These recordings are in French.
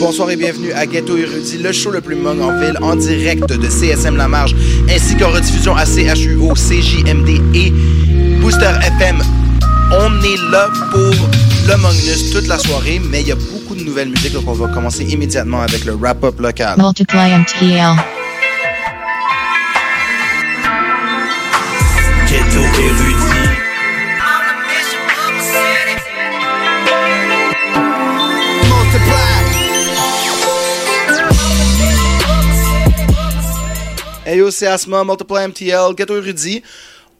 Bonsoir et bienvenue à Ghetto Érudit, le show le plus mong en ville, en direct de CSM La Marge, ainsi qu'en rediffusion à CHUO, CJMD et Booster FM. On est là pour le Mongnus toute la soirée, mais il y a beaucoup de nouvelles musiques, donc on va commencer immédiatement avec le wrap-up local. Multiply MTL. Ghetto érudit. C'est Asma, Multiply MTL, Ghetto.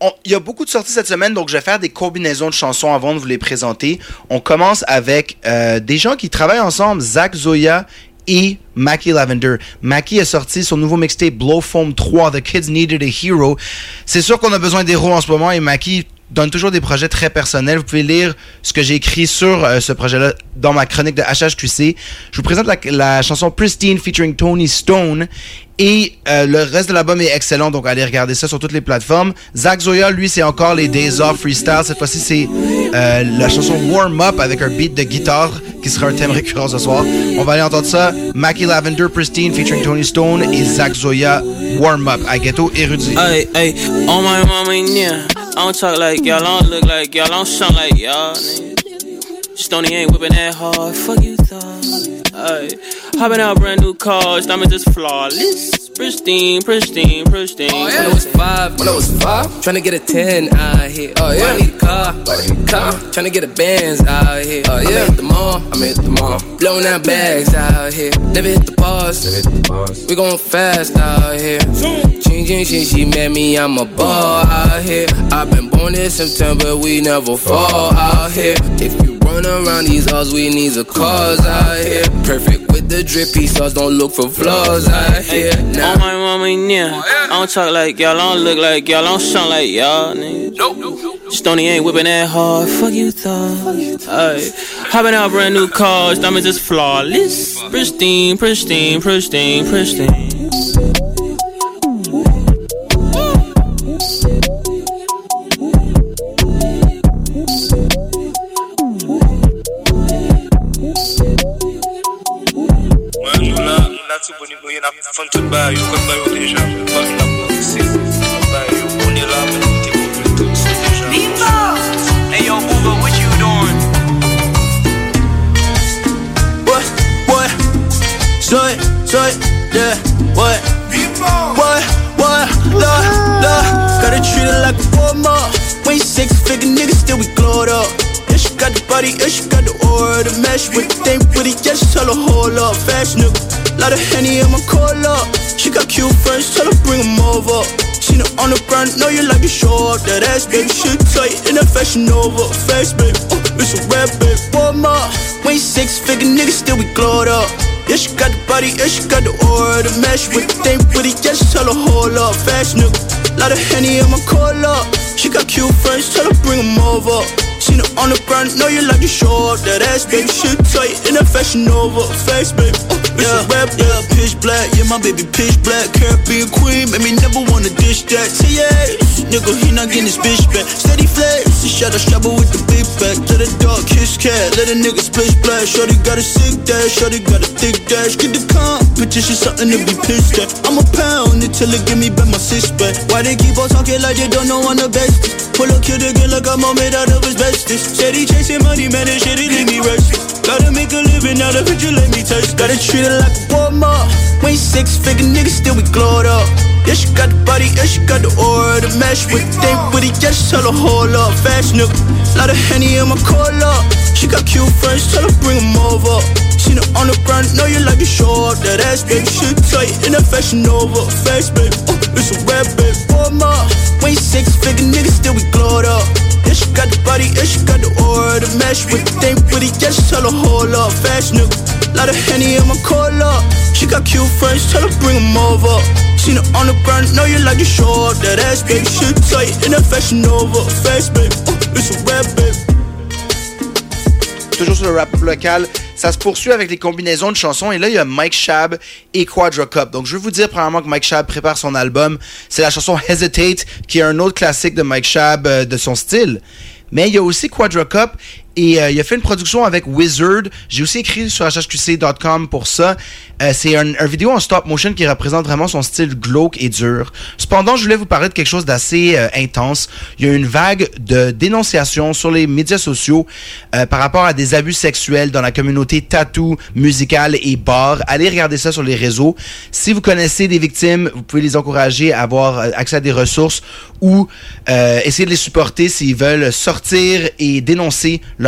On- Il y a beaucoup de sorties cette semaine, donc je vais faire des combinaisons de chansons avant de vous les présenter. On commence avec euh, des gens qui travaillent ensemble, Zach Zoya et Mackie Lavender. Mackie a sorti son nouveau mixtape Blow Foam 3, The Kids Needed a Hero. C'est sûr qu'on a besoin d'héros en ce moment et Mackie donne toujours des projets très personnels. Vous pouvez lire ce que j'ai écrit sur euh, ce projet-là dans ma chronique de HHQC. Je vous présente la, chanson Pristine featuring Tony Stone. Et euh, le reste de l'album est excellent, donc allez regarder ça sur toutes les plateformes. Zach Zoya, lui, c'est encore les Days Off Freestyle. Cette fois-ci, c'est euh, la chanson Warm Up avec un beat de guitare qui sera un thème récurrent ce soir. On va aller entendre ça. Mackie Lavender, Pristine featuring Tony Stone et Zach Zoya, Warm Up à Ghetto Érudit. I don't talk like y'all, I don't look like y'all, I don't sound like y'all, nigga. Stony ain't whipping that hard, fuck you thought. Hey, hopping out brand new cars, diamonds just flawless. Pristine, pristine, pristine. Oh, when I was five, when I was five, tryna get a ten out here. Oh yeah, I need a car, car, tryna get a Benz out here. Oh yeah, I'm at the mall, I'm at the mall, blowing out bags out here. Never hit the bars, never hit the bars. We going fast out here. Ching ching ching, she met me, I'm a ball out here. I've been born in September, we never fall out here. If you run around these halls, we need a cause out here. Perfect with the drippy sauce, don't look for flaws out here. Now On my mama, oh, yeah. I don't talk like y'all, I don't look like y'all, I don't sound like y'all, nigga. Stony ain't whipping that hard, fuck you thought. Hey, hopping out brand new cars, diamonds just flawless. Pristine, pristine, pristine, pristine. Show up. That ass, baby, shit tight in that fashion over. Face, baby, oh, it's a rap, baby. Up. When you six figure nigga, still we glowed up. Yeah, she got the body, yeah, she got the aura, the mesh with with it, yeah, she tell her hold up. Fast nigga, lot of Henny in my call up. She got cute friends, tell her bring 'em over. Seen it on the ground, know you like you show up that ass, baby. Shit tight in a fashion over face, baby. Uh, yeah, rap, yeah, pitch black, yeah, my baby pitch black. Caribbean queen, made me never wanna dish that. Say yeah, nigga, he not getting his bitch back. Steady flex, he shot a strapper with the big back. To the dog, kiss cat, let a nigga split splash. Shorty got a sick dash, shorty got a thick dash. Get the competition, something to be pissed at. I'ma pound until it give me back my six back. Why they keep on talking like they don't know I'm the best? Pull a kid again like I'm all made out of asbestos. Said he chasing money, man, this shit, he leave me restless. Gotta make a living out of it, you let me touch. Gotta treat it like a Walmart. We ain't six figure niggas, still we glowed up. Yeah, she got the body, yeah, she got the aura to match with. They with it, yeah, she tell her hold up. Fast nigga, lot of Henny in my cola. She got cute friends, tell her bring them over. Seen it on the ground, know you like to show up that ass, baby. Shit tight in a fashion over. Fast, baby, uh, it's a rap, baby. Walmart. We ain't six figure niggas, still we glowed up. Got the body, she got the aura to match with. They with it, she tell her hold up. Nigga, lot of Henny in my cola. She got cute friends, tell her bring them over. Seen it on the ground, know you like to show up that ass, baby. Shit tight in a fashion over. Fast, baby, it's a rap, baby. toujours sur le rap local. Ça se poursuit avec les combinaisons de chansons. Et là, il y a Mike Shab et Quadra Cup. Donc, je veux vous dire, premièrement, que Mike Shab prépare son album. C'est la chanson Hesitate, qui est un autre classique de Mike Shab euh, de son style. Mais il y a aussi Quadra Cup et euh, il a fait une production avec Wizard. J'ai aussi écrit sur hhqc.com pour ça. Euh, c'est un, vidéo en stop motion qui représente vraiment son style glauque et dur. Cependant, je voulais vous parler de quelque chose d'assez euh, intense. Il y a une vague de dénonciations sur les médias sociaux par rapport à des abus sexuels dans la communauté tattoo, musicale et bar. Allez regarder ça sur les réseaux. Si vous connaissez des victimes, vous pouvez les encourager à avoir accès à des ressources ou essayer de les supporter s'ils veulent sortir et dénoncer leur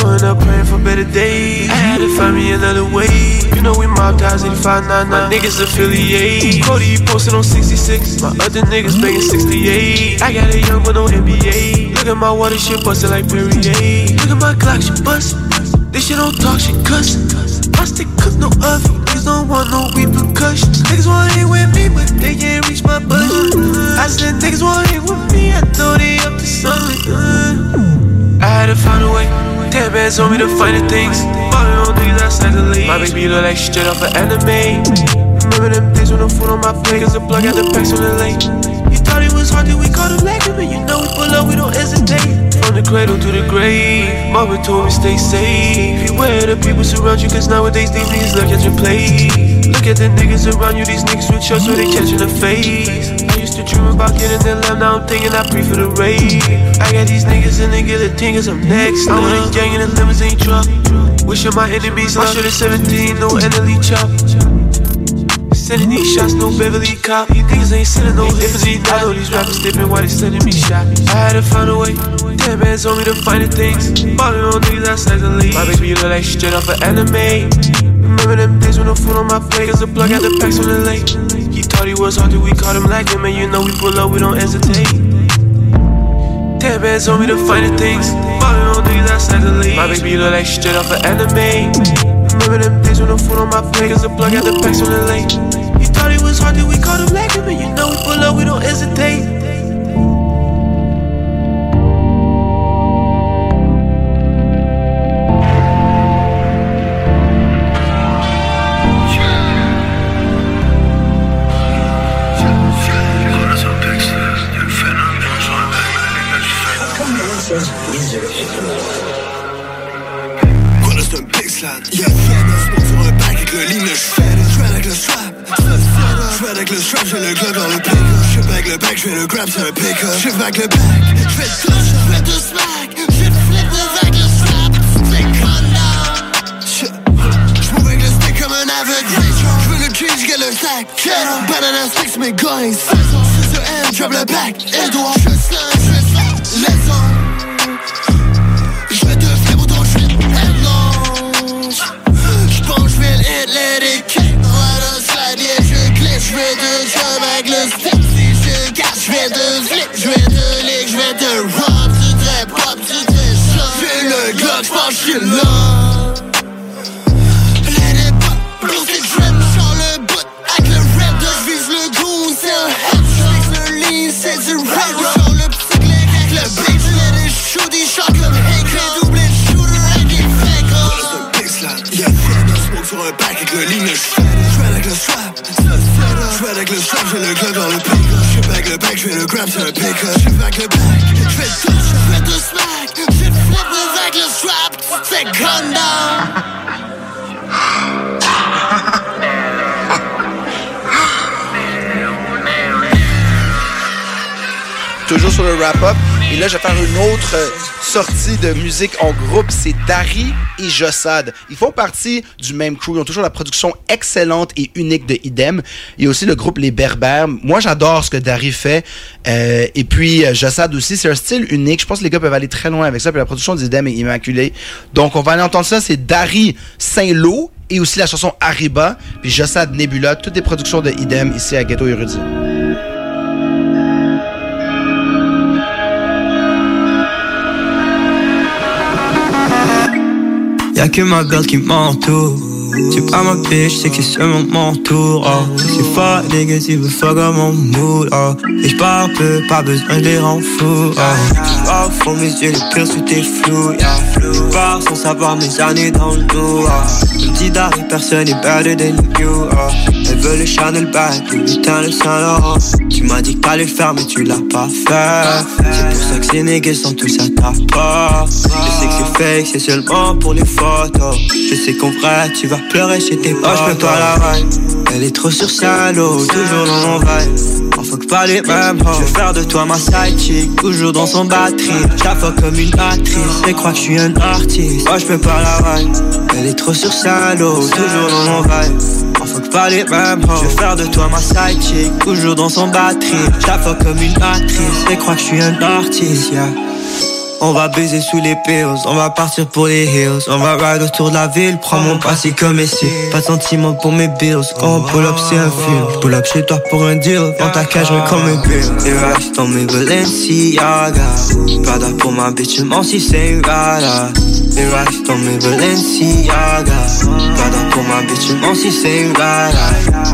Growing up praying for better days. I had to find me another way. You know we mobbed guys 8599. My niggas affiliate. Cody posted on 66. My other niggas making 68. I got a young but no NBA. Look at my water shit busted like Perrier. Look at my Glock shit bust. This shit don't talk shit cuss. I stick cook no oven. Niggas don't want no repercussions. Niggas wanna hang with me, but they can't reach my budget. I said niggas wanna hang with me. I know they up to something. I had to find a way. Ten bands on me to find the things. Falling on things outside the league. My baby look like straight off an anime. Remember them days when the food on my plate, cause the plug had the packs on the lane. You thought it was hard till we him like him, and you know we pull up, we don't hesitate. From the cradle to the grave, mama told me stay safe. Beware the people surround you, cause nowadays these niggas look at your play. Look at the niggas around you, these niggas with shots so they catching the face. About getting the lamb, now I'm thinking I pray for the rain. I got these niggas in the guillotine, cause I'm next. I'm with a gang in a limousine truck. Wishing my enemies. I 17, no NLE chop. Sending these shots, no Beverly cop. These niggas ain't sending no limousine. I know these rappers dipping while they sending me shot. I had to find a way. Ten bands on me to find the things. Falling on niggas outside the league. My baby look like straight off an anime. Remember them days when the food on my plate, cause the plug had the packs on the lake. He thought he was hard we caught him like man. you know we pull up, we don't hesitate. Ten bands on me to find the things. Falling on niggas outside the league. My baby look like straight off an anime. Remember them days when the food on my plate, cause the plug had the packs on the lake. He thought he was hard we caught him him, and you know we pull up, we don't hesitate. back, je vais le grab, c'est le pick up. Je back le back, je vais le je vais le smack. Je flip le vague, le slap, c'est condom. Je le stick comme un. Je veux le cheese, je le sac. Banana sticks, mes goings. C'est ce M, drop le back. Edouard, je slam, je slam. Je vais le je je j'pense que là Let it pop, c'est avec le rap de j'vise le c'est un Le lean, c'est du rap, le avec le beat Let it shoot, il shot comme Hank, les doublés de shooter avec des fakes Yeah, yeah, smoke sur un avec le lean, avec le strap, j'fais avec le j'ai le dans le avec le back, j'vais le sur le avec smack toujours sur le wrap-up. Et là, je vais faire une autre euh, sortie de musique en groupe. C'est Dari et Jossad. Ils font partie du même crew. Ils ont toujours la production excellente et unique de Idem. Il y a aussi le groupe Les Berbères. Moi, j'adore ce que Dari fait. Euh, et puis, euh, Jossad aussi. C'est un style unique. Je pense que les gars peuvent aller très loin avec ça. Puis la production d'Idem est immaculée. Donc, on va aller entendre ça. C'est Dari Saint-Lô et aussi la chanson Arriba. Puis Jossad Nebula. Toutes les productions de Idem ici à Ghetto Érudit. Y'a que ma girl qui m'entoure. C'est pas ma bitch, c'est que c'est seulement mon tour. Oh. C'est fuck niggas, ils veulent fuck à mon mood. Oh. Et j'pars peu, pas besoin, je les rends fous. Oh. Oh, font mes yeux, les pires sur tes flous. Yeah. J'pars sans savoir mes années dans le dos. Oh. Me dis personne est better than you. Elle veut le Chanel bag, le putain le Saint Laurent. Tu m'as dit que t'allais le faire, mais tu l'as pas fait. C'est pour ça que ces niggas sont tous à ta porte. Je sais que c'est fake, c'est seulement pour les photos. Je sais qu'en vrai, tu vas pleurer chez tes. Oh, je peux pas la ride. Elle est trop sur salaud, toujours dans mon vibe. Pas les mêmes. Je vais faire de toi ma side toujours dans son batterie. Fuck comme une actrice, et crois que je suis un artiste. Oh, je peux pas la ride. Elle est trop sur salaud, toujours dans mon vibe. On fuck pas les mêmes. Je vais faire de toi ma side chick, toujours dans son batterie. Fuck comme une actrice, et crois que je suis un artiste. On va baiser sous les pills, on va partir pour les hills. On va ride autour de la ville, prends mon passé comme ici Pas de sentiment pour mes bills, quand on pull up c'est un film. Pull up chez toi pour un deal, dans ta cage mais comme un bill. Les racks dans mes Balenciaga Prada pour ma bitch, je m'en si c'est une rada Les racks dans mes Balenciaga Prada pour ma bitch, je m'en si c'est une rada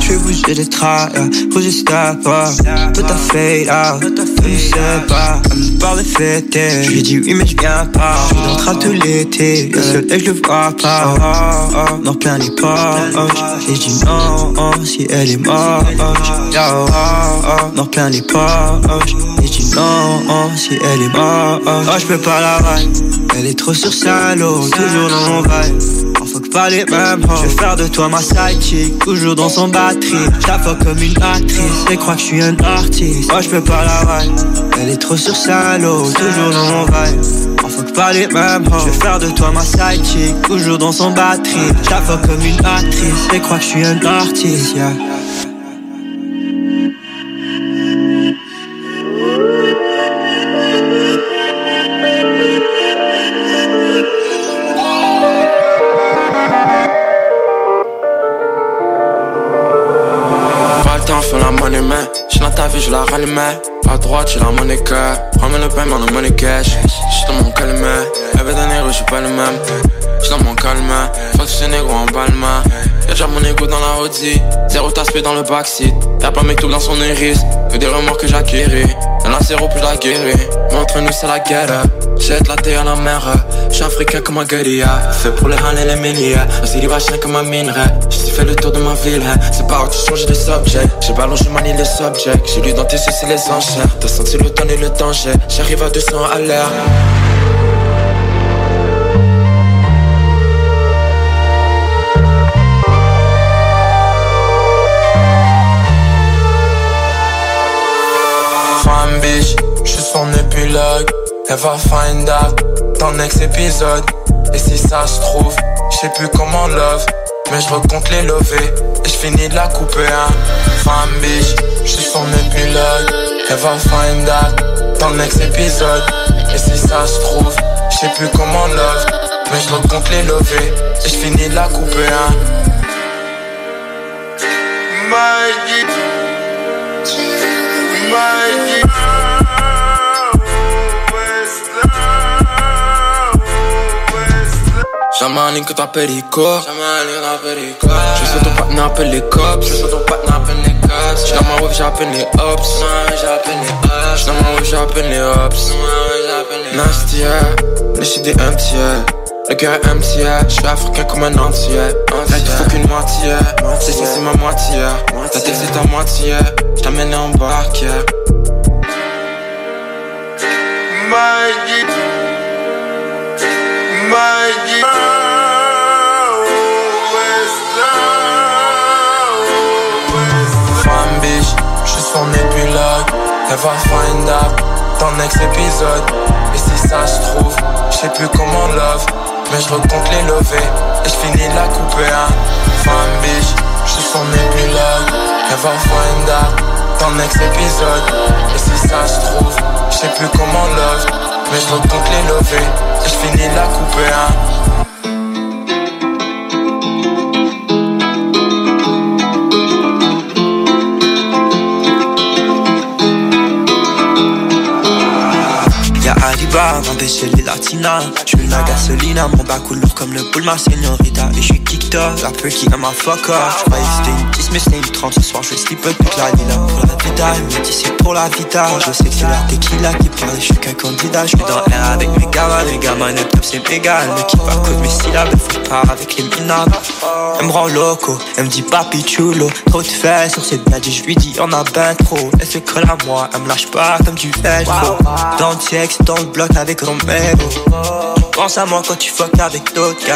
J'suis bougé de travail, faut juste step up Tout à fade out, tu ne me parle de fêter, j'lui dis oui mais j'viens pas J'suis dans le trap tout l'été, le soleil j'le vois pas. Oh, oh, plein les poches, et j'dis non oh, si elle est morte oh, Non plein les poches, et j'dis non si elle est morte Oh j'peux pas la ride, elle est trop sur salaud, toujours dans mon vibe on fuck pas les mêmes. Je vais faire de toi ma side chick, toujours dans son batterie. J'la comme une actrice, et crois que je suis un artiste. Oh, je peux pas la ride, elle est trop sur salaud, toujours dans mon vibe. Pas les mêmes. Je vais faire de toi ma side chick, toujours dans son batterie. J'la comme une actrice, et crois que je suis un artiste. La rallumais. À droite, j'ai la money car. Prends-moi le paiement, le money cash. J'suis dans mon calme. Avec des négros, j'suis pas le même. J'suis dans mon calme. Que ces négros en balma. Y'a déjà mon ego dans la Audi. Zéro taspé dans le backseat. Y'a pas mes tout dans son iris. Que des remords que j'acquéris. Y'en a zéro, plus la guéris. Mais entre nous, c'est la guerre. Jette la terre à la mer. J'suis africain comme un guérilla. Fait pour les râles et les milliers. Aussi les vachins comme un minerai. J'suis fait le tour de ma ville. C'est pas où tu changes de subject. J'ai ballon, je manie les subjects. J'ai lu dans tes yeux, c'est les enchères. T'as senti l'automne et le danger. J'arrive à 200 à l'heure. Elle va find out dans le next épisode. Et si ça se trouve, j'sais plus comment love. Mais je recompte les lovés et j'finis de la couper hein. Femme bitch, j'suis son épilogue. Elle va find out dans le next épisode. Et si ça se trouve, j'sais plus comment love. Mais je recompte les lovés et j'finis de la couper hein. Mikey. Mikey. En ligne que péricope. Jamais en ligne que ta péricope. Je suis ton partenaire, appelle les cops. Je suis ton partenaire, appelle les cops. J'suis dans ma whip, j'appelle les ops. J'appelle les ops. J'suis dans ma whip, j'appelle les ops. Nasty. Les shit des empty. Le cœur est empty, yeah. J'suis africain comme un entier. Là, il faut qu'une moitié. C'est ça, c'est ma moitié. Ta tête, c'est ta moitié. J't'amène en barque, yeah. Mikey. Elle va find out dans next épisode. Et si ça se trouve, j'sais plus comment love. Mais je recompte les lovés et j'finis la couper hein. Femme bitch, j'suis son épilogue. Elle va find out dans next épisode. Et si ça se trouve, j'sais plus comment love. Mais je recompte les lovés et j'finis la couper hein. Y'a Aliba, ma bitch elle est latina J'fume la gasolina, mon bas coule lourd comme le boule ma señorita. Et j'suis kicked up, la peu qui aime ma fuck off. J'croyais c'était une 10 mais c'était une 30 Ce soir j'vais slip up toute la lila Pour la vida, elle me dit c'est pour la vida. Je sais que c'est la tequila qui parle, j'suis qu'un candidat. J'suis dans l'air avec mes gamins, les gamins ne top c'est mégal Le qui va code mes syllabes, elle faut pas avec les minables Elle me rend loco, elle me dit papi chulo. Trop de fesses sur cette badge, j'lui dis y'en a ben trop. Elle se colle à moi, elle me lâche pas comme du velcro Dans le texte, dans le bloc avec Romero Pense à moi quand tu fuck avec d'autres gars.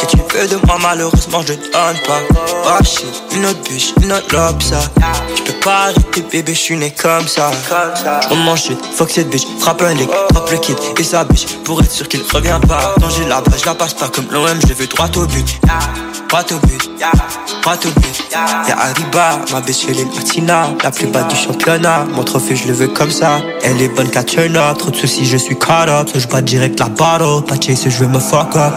Que tu veux de moi malheureusement je donne pas. Oh shit, une autre bûche, une autre lobe ça. Tu peux pas arrêter bébé, je suis né comme ça. On mange shit, fuck cette bitch, frappe un lick, drop le kid et sa bitch Pour être sûr qu'il revient pas. Quand j'ai la balle, je la passe pas comme l'OM, je vu droit au but Droit au but, droit au but. Y'a Arriba, ma bitch elle est latina La plus bas du championnat, mon trophée je le veux comme ça. Elle est bonne qu'à turn up, trop de soucis je suis caught up. So je bats direct la bottle, pas chase je veux me fuck up.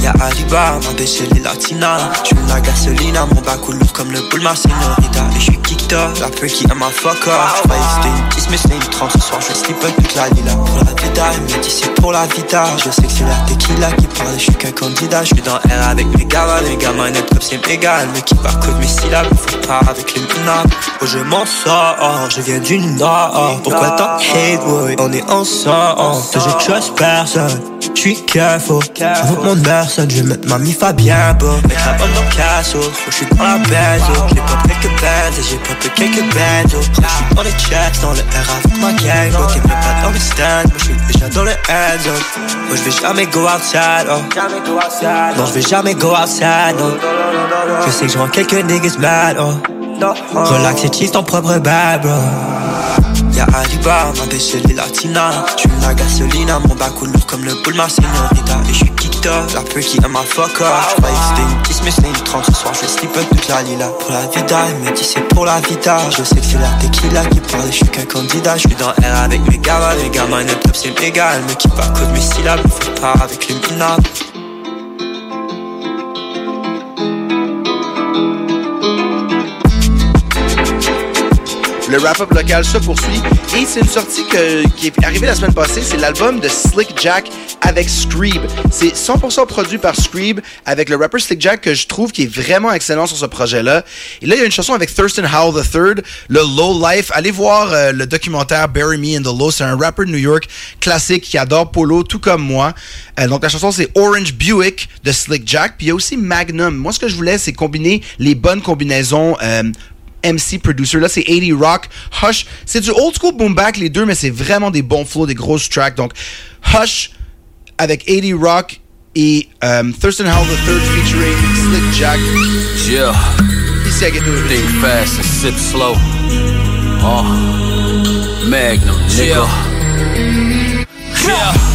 Y'a Arriba, ma bitch elle est latina. J'fume la gasolina, mon bas coule lourd comme le boule señorita Et j'suis kicked up, la peu qui aime ma fuck up. Que c'était une 10 mais c'était une 30 Ce soir je slip up toute la lila. Pour la vida, elle me dit c'est pour la vida Je sais que c'est la tequila qui parle, j'suis qu'un candidat. J'suis dans l'air avec mes gamins, les gamins net comme c'est mégal Mais qui par code mes syllabes, faut pas avec les minables Oh je m'en sors, je viens du nord. Pourquoi hate, boy, on est ensemble. Je trust personne, j'suis careful. Avec mon personne, je vais mettre ma mif à bien bas Mettre la bonne dans le casseau, je suis dans la benzo J'ai pas quelques bands et j'ai pas quelques bands J'suis dans les checks, dans le R avec ma gang. Bro, t'es même pas dans le stand, moi j'suis déjà dans le zone. Moi j'vais jamais go outside, oh. Non j'vais jamais go outside, Je sais que j'rends quelques niggas mad, oh. Relax et cheese ton propre bad, bro Y'a Aliba, ma bitch elle est latina. J'fume la gasolina, mon coule lourd comme le boule ma señorita Et j'suis up, la peu qui aime ma fuck up J'croyais que c'était une 10 mais c'était une 30 Ce soir j'vais slip toute la lila Pour la vida, elle me dit c'est pour la vida. Je sais que c'est la tequila qui parle, j'suis qu'un candidat. J'suis dans l'air avec mes gamins, les gamins ne top c'est mégal Mais qui pas code mes syllabes, faut pas avec les minables Le wrap-up local se poursuit et c'est une sortie qui est arrivée la semaine passée. C'est l'album de Slick Jack avec Screeb. C'est 100% produit par Screeb avec le rapper Slick Jack que je trouve qui est vraiment excellent sur ce projet-là. Et là, il y a une chanson avec Thurston Howell III, le Low Life. Allez voir euh, le documentaire Bury Me in the Low. C'est un rapper de New York classique qui adore Polo, tout comme moi. Euh, donc la chanson c'est Orange Buick de Slick Jack. Puis il y a aussi Magnum. Moi, ce que je voulais, c'est combiner les bonnes combinaisons. euh, MC producer. Là, c'est 80 Rock. Hush. C'est du old school boom back, les deux, mais c'est vraiment des bons flows, des grosses tracks. Donc, Hush avec 80 Rock et euh, Thurston Howell III featuring Slick Jack. Yeah. Ici à Ghetto. Think fast and sip slow. Oh. Magnum, nigga. Yeah.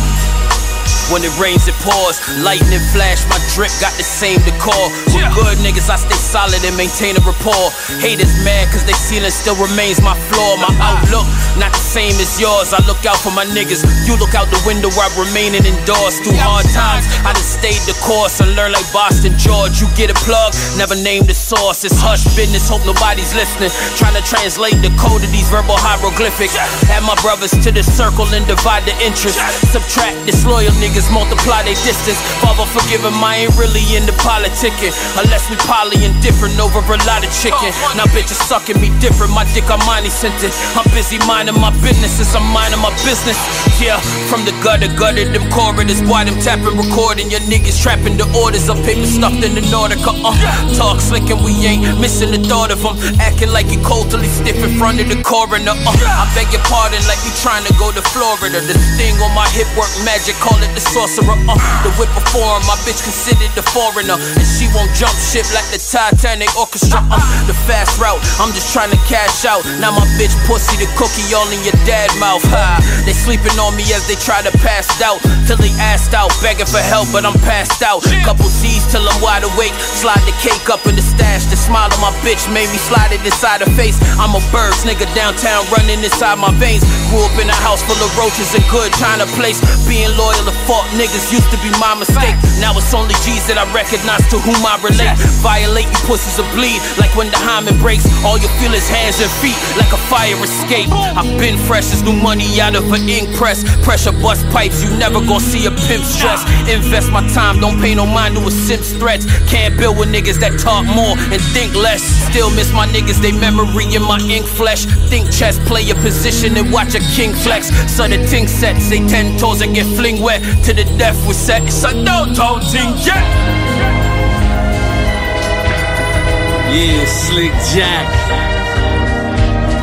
When it rains, it pours. Lightning flash, my drip got the same decor. With good niggas, I stay solid and maintain a rapport. Haters mad cause they ceiling still remains my floor. My uh-huh. outlook, not the same as yours. I look out for my niggas. You look out the window while remaining indoors. Through hard times, I done stayed the course and learned like Boston George. You get a plug, never name the source. It's hush business, hope nobody's listening. Trying to translate the code of these verbal hieroglyphics. Add my brothers to the circle and divide the interest. Subtract disloyal niggas, multiply their distance. Father, forgive him, I ain't really into politicking. Unless we poly indifferent over a lot of chicken. Now bitches sucking me different, my dick I'm money scented. I'm busy minding my business as I'm minding my business. Yeah, from the gutter, gutter, them corridors. Why them tapping, recording? Your niggas trapping the orders of paper stuffed in the Nordica. Uh, talk slick and we ain't missing the thought of them. Acting like you cold till he stiff in front of the coroner. Uh, I beg your pardon, like you trying to go to Florida. The thing on my hip work magic, call it the sorcerer. Uh, the whip of foreign, my bitch considered the foreigner. And she won't jump ship like the Titanic Orchestra. Uh, the fast route, I'm just trying to cash out. Now my bitch pussy, the cookie all in your dad mouth. Ha, they sleeping on me as they try to pass out. Till they asked out, begging for help, but I'm passed out. Couple Z's till I'm wide awake. Slide the cake up in the stash. The smile on my bitch made me slide it inside her face. I'm a birds, nigga downtown running inside my veins. Grew up in a house full of roaches and good China place. Being loyal to fuck niggas used to be my mistake. Now it's only G's that I recognize to whom I relate. Violate you pussies will bleed like when the hymen breaks. All you feel is hands and feet like a fire escape. I've been fresh as new money out of an ink press. Pressure bust pipes, you never gon' see a pimp stress. Invest my time, don't pay no mind to a simp's threats. Can't build with niggas that talk more and think less. Still miss my niggas, they memory in my ink flesh. Think chess, play your position and watch a king flex. So the ting set, say ten toes and get fling wet to the death we set. It's a no toe ting yet. Yeah, Slick Jack.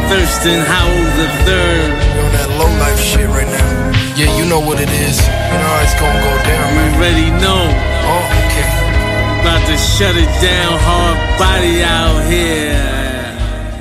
Thurston Howell the third. You on that low life shit right now. Yeah, you know what it is. You know how it's gonna go down, man. You already know. Oh, okay. About to shut it down, hard body out here.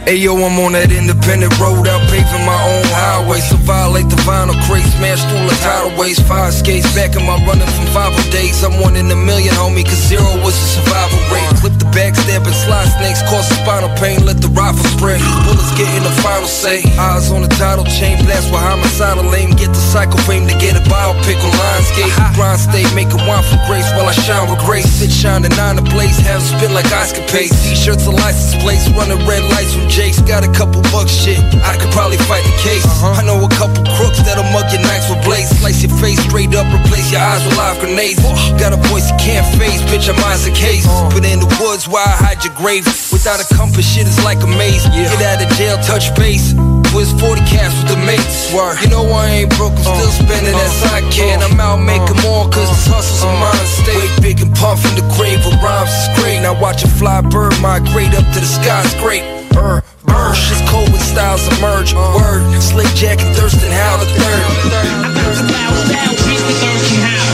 Hey yo, I'm on that independent road out paving my own highway. So violate the vinyl crate, smash through the tidal waves. Fire skates back in my running from five days. I'm one in a million, homie, cause zero was the survival Clip the backstab and slide snakes, cause spinal pain, let the rifle spray. Bullets get in the final say. Eyes on the title chain, blast with homicidal aim. Get the cycle frame to get a biopic on Lionsgate. Grind state, make a wine for grace while I shine with grace. Sit shining nine to blaze, have spit like Oscar Pace. T-shirts and license plates, running red lights from Jake's. Got a couple bucks, shit. I could probably fight the case. Uh-huh. I know a couple crooks that'll mug your nights with blades. Slice your face straight up, replace your eyes with live grenades. Got a voice you can't face, bitch. I'm Isaac Case. Uh-huh. Put in the woods where I hide your grave. Without a compass, shit is like a maze. Yeah. Get out of jail, touch base. Twist 40 caps with the mates. Work You know I ain't broke, I'm still spending as I can. I'm out making more, cause this hustle's a mind state. Wake big and puff in the grave with rhymes is great. Now watch a fly bird migrate up to the sky, it's great. Er, Bird, it's cold when styles emerge. Word, Slick Jack and Thurston Howell the third.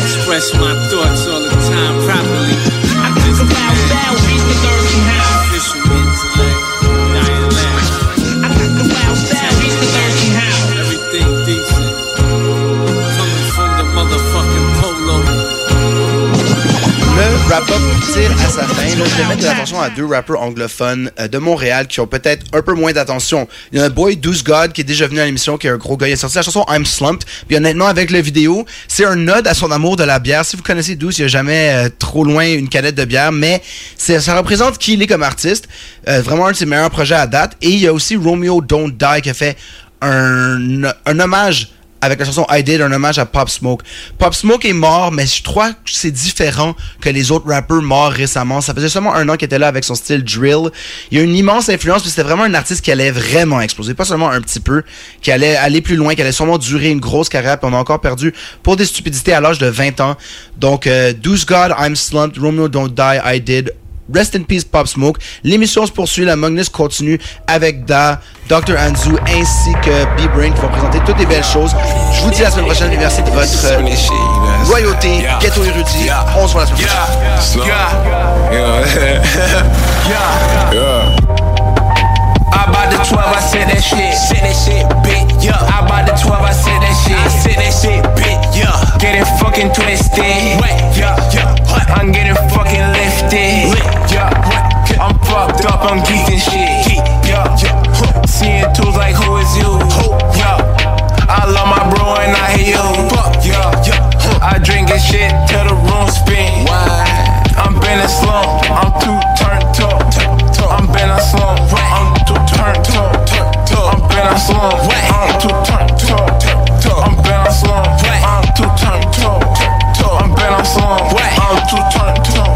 Express my thoughts all the time properly loud bell, beat the Le wrap-up tire à sa fin. Je vais mettre de l'attention à deux rappeurs anglophones euh, de Montréal qui ont peut-être un peu moins d'attention. Il y a un boy, Douce God, qui est déjà venu à l'émission, qui est un gros gars. Il a sorti la chanson I'm Slumped. Puis honnêtement, avec la vidéo, c'est un nod à son amour de la bière. Si vous connaissez Douce, il n'y a jamais euh, trop loin une canette de bière, mais ça représente qui il est comme artiste. Euh, vraiment un de ses meilleurs projets à date. Et il y a aussi Romeo Don't Die qui a fait un, un hommage avec la chanson I Did, un hommage à Pop Smoke. Pop Smoke est mort, mais je crois que c'est différent que les autres rappeurs morts récemment. Ça faisait seulement un an qu'il était là avec son style drill. Il y a une immense influence, puis c'était vraiment un artiste qui allait vraiment exploser. Pas seulement un petit peu, qui allait aller plus loin, qui allait sûrement durer une grosse carrière, on a encore perdu pour des stupidités à l'âge de 20 ans. Donc, euh, Douce God, I'm Slumped, Romeo Don't Die, I Did, Rest in Peace Pop Smoke. L'émission se poursuit, la Magnus continue avec Da, Dr. Anzu ainsi que B-Brain qui vont présenter toutes les belles choses. Je vous dis la semaine prochaine, et merci de votre euh, loyauté, ghetto érudit. On se voit la semaine prochaine. I bought the 12, I said that shit. Said that shit, bitch, yeah. I bought the 12, I said that shit. I said that shit, bitch, yeah. getting fucking twisted. Yeah, I'm getting fucking lifted. I'm fucked up, I'm geeked and shit. Seeing tools like who is you? I love my bro and I hate you. I drink and shit till the room spin. I'm been a slump, I'm too turned up. I'm been a slump, I'm too turned up. I'm been a slump, I'm too turned up. I'm been a slump too turned up. I'm been a slump, I'm too turned up.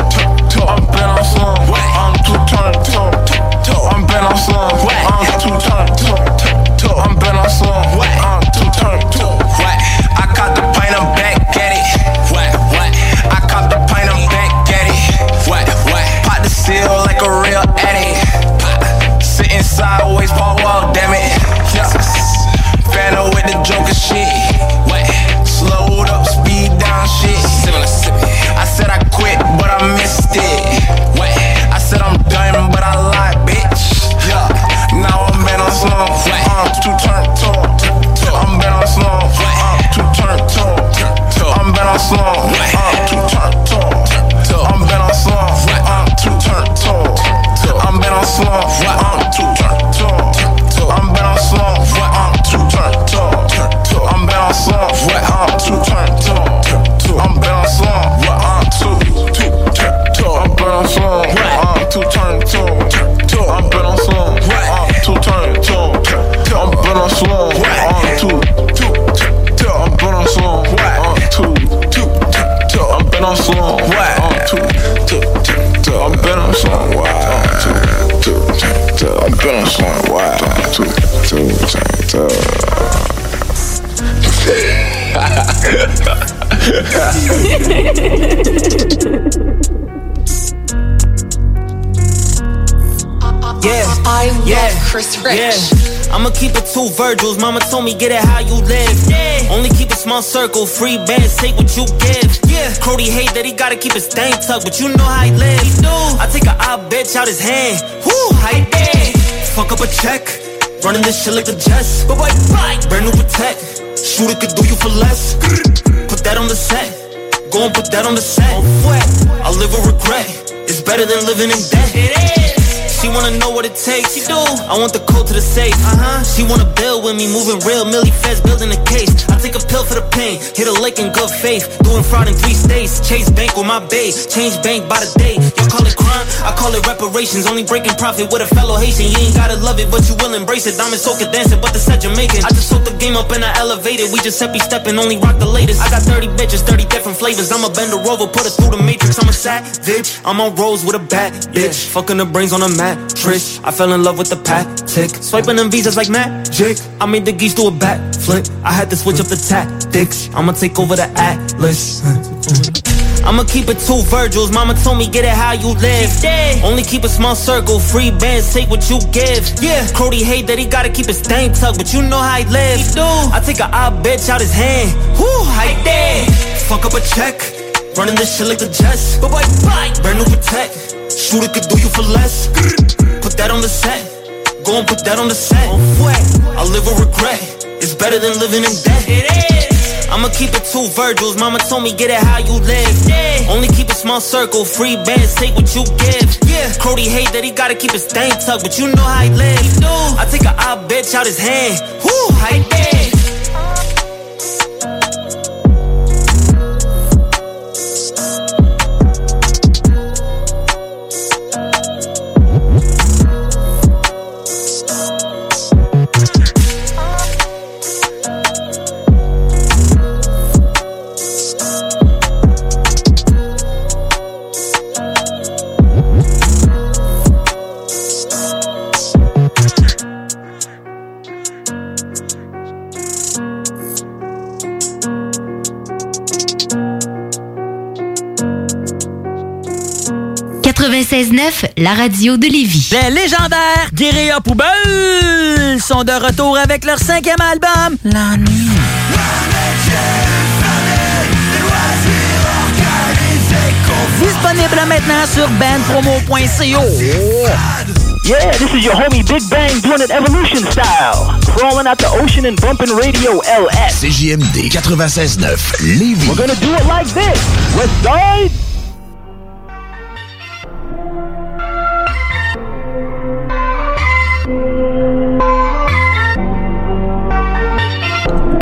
I'm been a slump, I'm too turned up. I'm been a slump, I'm too turned up. I'm been a slump, I'm too turned. I caught the pint, I'm back at it. I caught the pint, I'm back at it. Pop the seal like a real addict. Sitting sideways, Paul Wall, damn it. floor. Yeah, I love yeah, Chris Rich. Yeah. I'ma keep it two Virgils. Mama told me get it how you live. Yeah. Only keep a small circle. Free bands, take what you give. Yeah. Cody hate that he gotta keep his thing tucked, but you know how he live. He do. I take a odd bitch out his hand. Whoo, how he did. Fuck up a check. Running this shit like the Jets. But wait, bye. Brand new attack. Shooter could do you for less. Put that on the set. Go and put that on the set. I live with regret. It's better than living in debt. It is. She wanna know what it takes. She do. I want the code to the safe. Uh huh. She wanna build with me, moving real. Millie Feds building a case. I take a pill for the pain. Hit a lake in good faith. Doing fraud in three states. Chase bank with my base, Change bank by the day. Y'all call it crime. I call it reparations. Only breaking profit with a fellow Haitian. You ain't gotta love it, but you will embrace it. Diamond soaking dancing, but the set Jamaican. I just soak the game up and I elevate it. We just happy stepping, only rock the latest. I got 30 bitches, 30 different flavors. I'ma bend the rover, put it through the matrix. I'm a savage. I'm on rolls with a bat, bitch. Fucking the brains on a mattress. I fell in love with the pack tick. Swiping them visas like magic. I made the geese do a backflip. I had to switch up the tactics. I'ma take over the atlas. I'ma keep it two Virgils. Mama told me get it how you live. Only keep a small circle. Free bands, take what you give. Yeah. Cody hate that he gotta keep his thing tucked, but you know how he live. He do. I take a odd bitch out his hand. Whoo. Fuck up a check. Running this shit like the Jets. But bye. Brand new protect. Shooter could do you for less. Put that on the set. Go and put that on the set. I live with regret. It's better than living in debt. It is. I'ma keep it two Virgils. Mama told me get it how you live. Only keep a small circle. Free bands, take what you give. Yeah. Cody hate that he gotta keep his thing tucked, but you know how he live. He do. I take a odd bitch out his hand. Whoo, how he did. la radio de Lévis. Les légendaires Guérilla Poubelle sont de retour avec leur cinquième album, La Nuit. Disponible maintenant sur bandpromo.co. Yeah, this is your homie Big Bang doing it evolution style. Crawling out the ocean and bumping radio LS. CJMD 96.9 Lévis. We're gonna do it like this. West Side.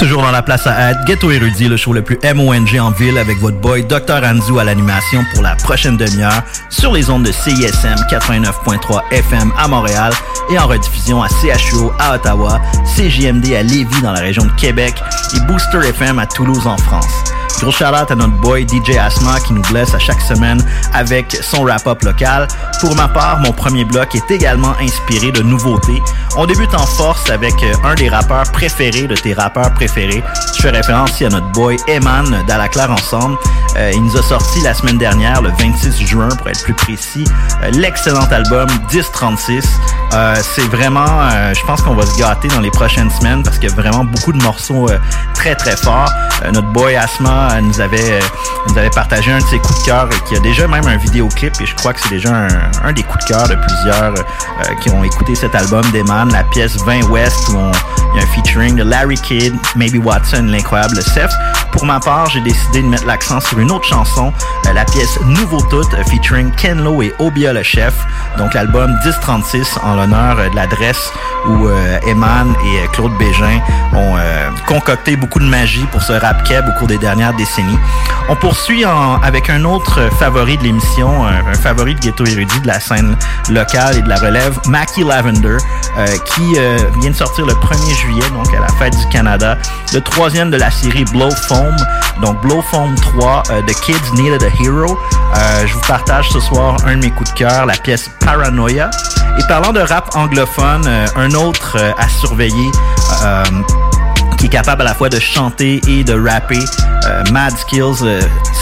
Toujours dans la place à Ad, Ghetto Érudit, le show le plus MONG en ville avec votre boy Dr. Anzu à l'animation pour la prochaine demi-heure sur les ondes de CISM 89.3 FM à Montréal et en rediffusion à CHUO à Ottawa, CJMD à Lévis dans la région de Québec et Booster FM à Toulouse en France. Gros shout out à notre boy DJ Asma qui nous blesse à chaque semaine avec son wrap-up local. Pour ma part, mon premier bloc est également inspiré de nouveautés. On débute en force avec euh, un des rappeurs préférés de tes rappeurs préférés. Je fais référence ici à notre boy Eman d'Alaclaire Ensemble. Euh, il nous a sorti la semaine dernière, le 26 juin pour être plus précis, euh, l'excellent album 1036. Euh, c'est vraiment, euh, je pense qu'on va se gâter dans les prochaines semaines parce qu'il y a vraiment beaucoup de morceaux euh, très très forts. Notre boy Asma nous avait partagé un de ses coups de cœur qui a déjà même un vidéoclip et je crois que c'est déjà un, des coups de cœur de plusieurs qui ont écouté cet album d'Eman, la pièce 20 West où il y a un featuring de Larry Kidd, Maybe Watson, l'incroyable Seth. Pour ma part, j'ai décidé de mettre l'accent sur une autre chanson, euh, la pièce Nouveau Tout, euh, featuring Ken Lo et Obia le chef. Donc l'album 1036 en l'honneur euh, de l'adresse où Eman et Claude Bégin ont concocté beaucoup de magie pour ce rap keb au cours des dernières décennies. On poursuit en- avec un autre favori de l'émission, un, favori de Ghetto Érudit de la scène locale et de la relève, Mackie Lavender, qui vient de sortir le 1er juillet, donc à la fête du Canada, le troisième de la série Blow Donc Blow Foam 3, euh, The Kids Needed a Hero. Euh, je vous partage ce soir un de mes coups de cœur, la pièce Paranoia. Et parlant de rap anglophone, euh, un autre à surveiller. qui est capable à la fois de chanter et de rapper. Mad Skills,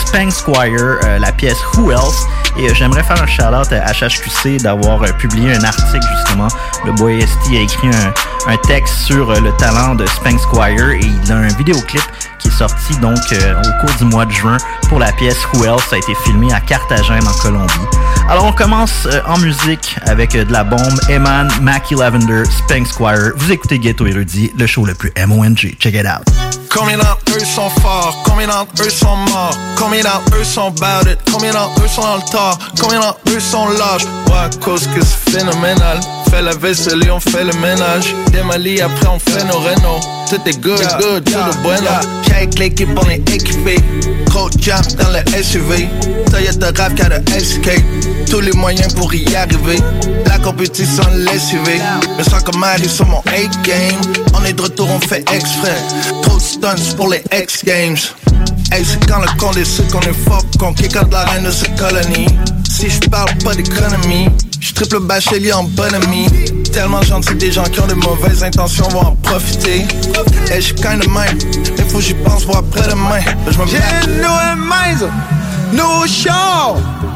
Spank Squire, la pièce Who Else? Et euh, j'aimerais faire un shout-out à HHQC d'avoir euh, publié un article justement. Le Boy ST a écrit un, texte sur euh, le talent de Spank Squire et il a un vidéoclip qui est sorti donc au cours du mois de juin pour la pièce Who Else. A été filmé à Carthagène en Colombie. Alors on commence en musique avec de la bombe. Eman, Mackie Lavender, Spank Squire. Vous écoutez Ghetto Érudit, le show le plus MONG. Check it out. Combien d'entre eux sont forts, combien d'entre eux sont morts, combien d'entre eux sont about it, combien d'entre eux sont dans le tort, combien d'entre eux sont lâches. Ouais, à cause que c'est phénoménal. Fait la vaisselle et on fait le ménage. Démali, après on fait nos rénaux. Tout est good, good, tout est bueno. J'ai avec l'équipe, on est équipé. Gros jump dans le SUV. Toyota RAV4 Escape. Tous les moyens pour y arriver. La compétition suivre. Me sens comme Mario sur mon 8 game. On est de retour, on fait exprès. Trop de stunts pour les X Games. Hey, c'est quand le con décide qu'on est fort, qu'on kick out la reine de cette colonie. Si je parle pas d'économie, je triple bachelier en bonhomie. Tellement gentil, des gens qui ont de mauvaises intentions vont en profiter. Et je suis kind of même, il faut que j'y pense pour après-demain. Je me J'ai une nouvelle maison, nouveau char,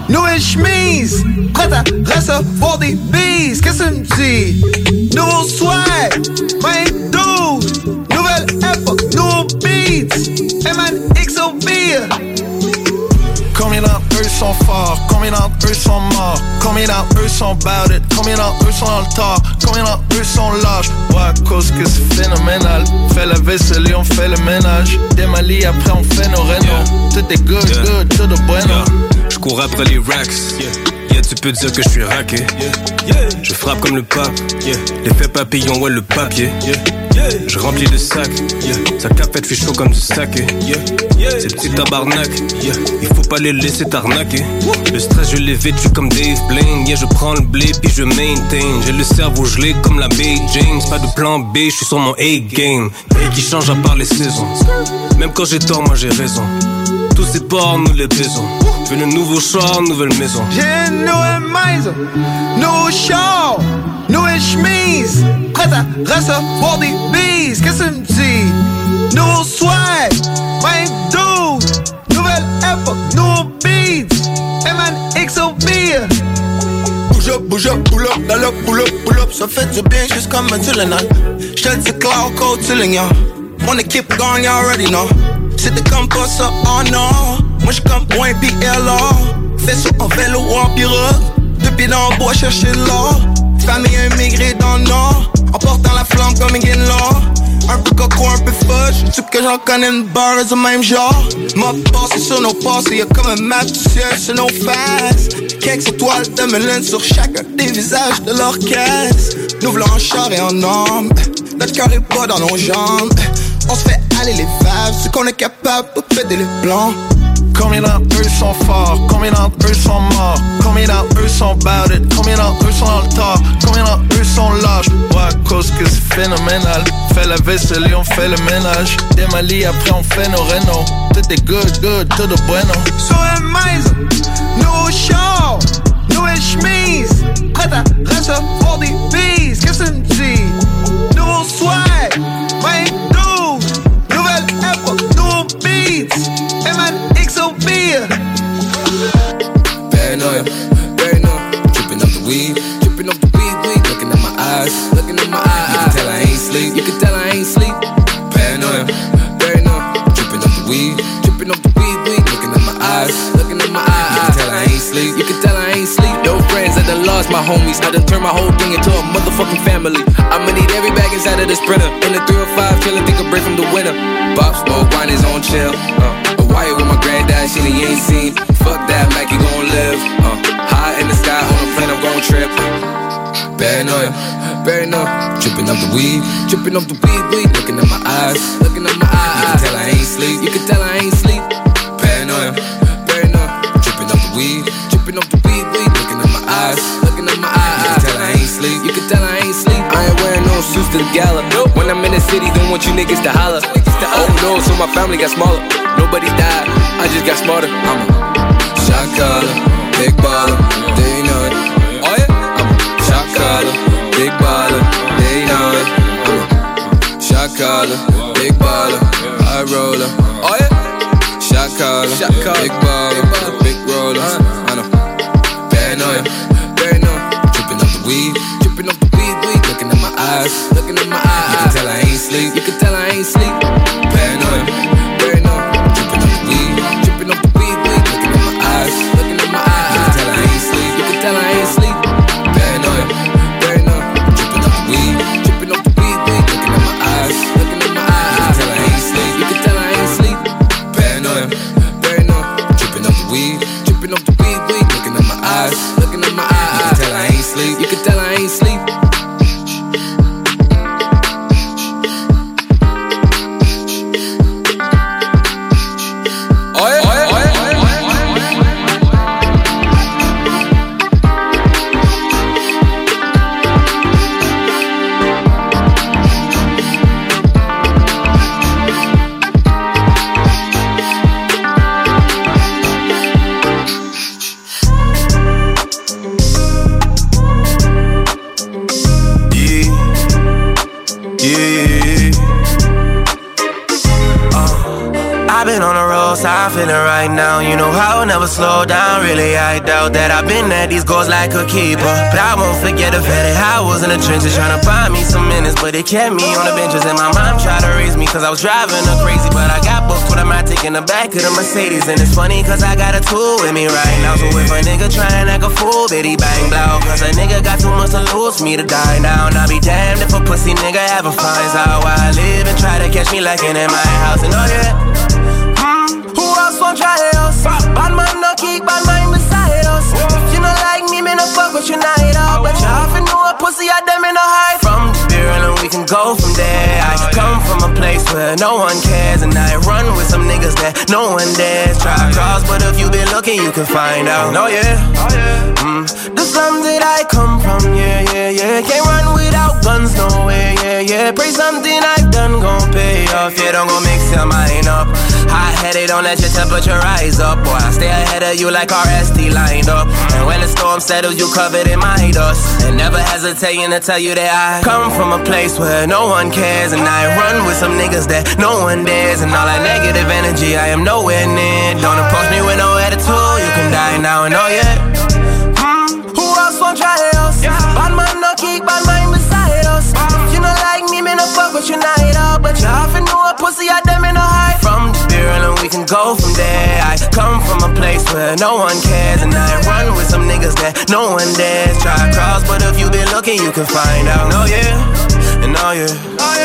nouvelle chemise. Prête à recevoir des bises, qu'est-ce que tu me dis? Nouveau swag, 22, nouvelle époque, nouveau beats. Eman XOB. Combien d'entre eux sont forts, combien d'entre eux sont morts, combien d'entre eux sont it, combien d'entre eux sont dans le tort, combien d'entre eux sont lâches? Ouais, à cause que c'est phénoménal. Fait la vaisselle et on fait le ménage. Démali, après on fait nos rénaux. Tout est good, good, tout est bueno. Je cours après les racks. Yeah, tu peux dire que je suis raqué. Je frappe comme le pape. L'effet papillon, ouais, le papier. Je remplis le sac. Sa cafette fait chaud comme du saké. Ces petits tabarnak. Il faut pas les laisser t'arnaquer. Le stress, je l'ai vêtu comme Dave Blaine. Yeah, je prends le blé puis je maintain. J'ai le cerveau gelé comme la Bay James. Pas de plan B, je suis sur mon A-game. Et qui change à part les saisons. Même quand j'ai tort, moi j'ai raison. Tous ces ports, nous les baisons. Veux le nouveau char, nouvelle maison. J'ai une nouvelle maison, nouveau char, nouvelle chemise. Prête à recevoir des bises, qu'est-ce que tu me dis? Nouveau swag, 22, nouvelle époque, nouveau beats. Eman XOB. Bouge up, bouge up, pull up, pull up, pull up, pull up. Ça fait du bien un Tylenol. J'te dis cloud cold ceiling, y'all. Wanna keep going, you already know. C'était comme pas ça, oh non. Moi j'suis comme point PLA. Fais ça en vélo ou en pirogue. Depuis dans le bois chercher l'or. Famille immigrée dans le nord. En portant la flamme comme une law. Un peu coco, un peu fudge. Tu que j'en connais une barre du même genre. M'a passé sur nos passés, y'a comme un match du ciel sur nos faces. Quelques étoiles de mélène sur chacun des visages de l'orchestre. Nous voulons en char et en homme. Notre cœur est pas dans nos jambes. On se fait aller les vagues. Ce qu'on est capable de péter les plans. Combien d'entre eux sont forts, combien d'entre eux sont morts, combien d'entre eux sont bouted, combien d'entre eux sont dans le tort, combien d'entre eux sont lâches? Ouais, à cause que c'est phénoménal. Fait la vaisselle et on fait le ménage. Des Mali, après on fait nos rénaux. Tout est good, good, tout est bueno. So am Meiser, nouveau show, nouvelle chemise. Prête à recevoir des bises, qu'est-ce que Paranoia, paranoia. Dripping up the weed, dripping up the weed, weed. Looking at my eyes, looking at my eyes. You can tell I ain't sleep, you can tell I ain't sleep. Paranoia, paranoia. Dripping up the weed, dripping up the weed, weed. Looking at my eyes, looking at my eyes. You can tell I ain't sleep, you can tell I ain't sleep. No friends, I done lost my homies. I done turned my whole thing into a motherfucking family. I'ma need every bag inside of the sprinter. In the 305, chillin', think a break from the winter. Bob smoke, wine is on chill. Uh, a wire with my granddad, shit he ain't seen. Fuck that, Mac, you gon' live. Uh, high in the sky, on a plane, I'm gon' trip. Paranoia, paranoia. Dripping up the weed, dripping up the weed, weed. Looking at my eyes, looking at my eyes. You can tell I ain't sleep, you can tell I ain't sleep. Paranoia, paranoia. Dripping up the weed, dripping up the weed, weed. Looking at my eyes, looking at my eyes. You can tell I ain't sleep, you can tell I ain't sleep. I ain't wearing no suits to the gala. When I'm in the city, don't want you niggas to holler. Oh no, so my family got smaller. Nobody died, I just got smarter. I'm a shot caller, big baller, they know it. Oh yeah, I'm a shot caller, big baller, they know it. I'm a shot caller, big baller, high roller. Oh yeah, shot caller, big baller, big rollers. I know, paranoia, paranoia, dripping up the weed, dripping up the weed, weed. Looking at my eyes, looking at my keeper. But I won't forget the fact that I was in the trenches trying to buy me some minutes, but it kept me on the benches. And my mom tried to raise me cause I was driving her crazy. But I got booked with a matic in the back of the Mercedes. And it's funny cause I got a tool with me right now. So if a nigga try and act a fool, bitty bang blow. Cause a nigga got too much to lose me to die now. And I'll be damned if a pussy nigga ever finds out where I live and try to catch me lacking in my house. And oh yeah. Hmm, who else won't try else? Bad man no kick, bad mind but you not it all. But you often know a pussy, I them in a heart. From the there and we can go from there. I come from a place where no one cares. And I run with some niggas that no one dares. Try cross, but if you been looking, you can find out. Oh yeah. Mm. The slums that I come from, yeah, yeah, yeah. Can't run without guns, no way, yeah, yeah. Pray something I've done gon' pay off. Yeah, don't go mix your mind up. Hot headed, don't let your temperature rise up. Boy, I stay ahead of you like RST lined up. And when the storm settles, you covered in my dust. And never hesitating to tell you that I come from a place where no one cares. And I run with some niggas that no one dares. And all that negative energy, I am nowhere near. Don't approach me with no attitude. You can die now and oh yeah. Mm, who else won't else? Bad man no kick, bad mind beside us. You not like me, me no fuck with you night out. But you often know a pussy at them in a hide. From the spirit and we can go from there. I come from a place where no one cares. And I run with some niggas that no one dares. Try cross, but if you been looking, you can find out. Oh yeah, and oh yeah, oh yeah,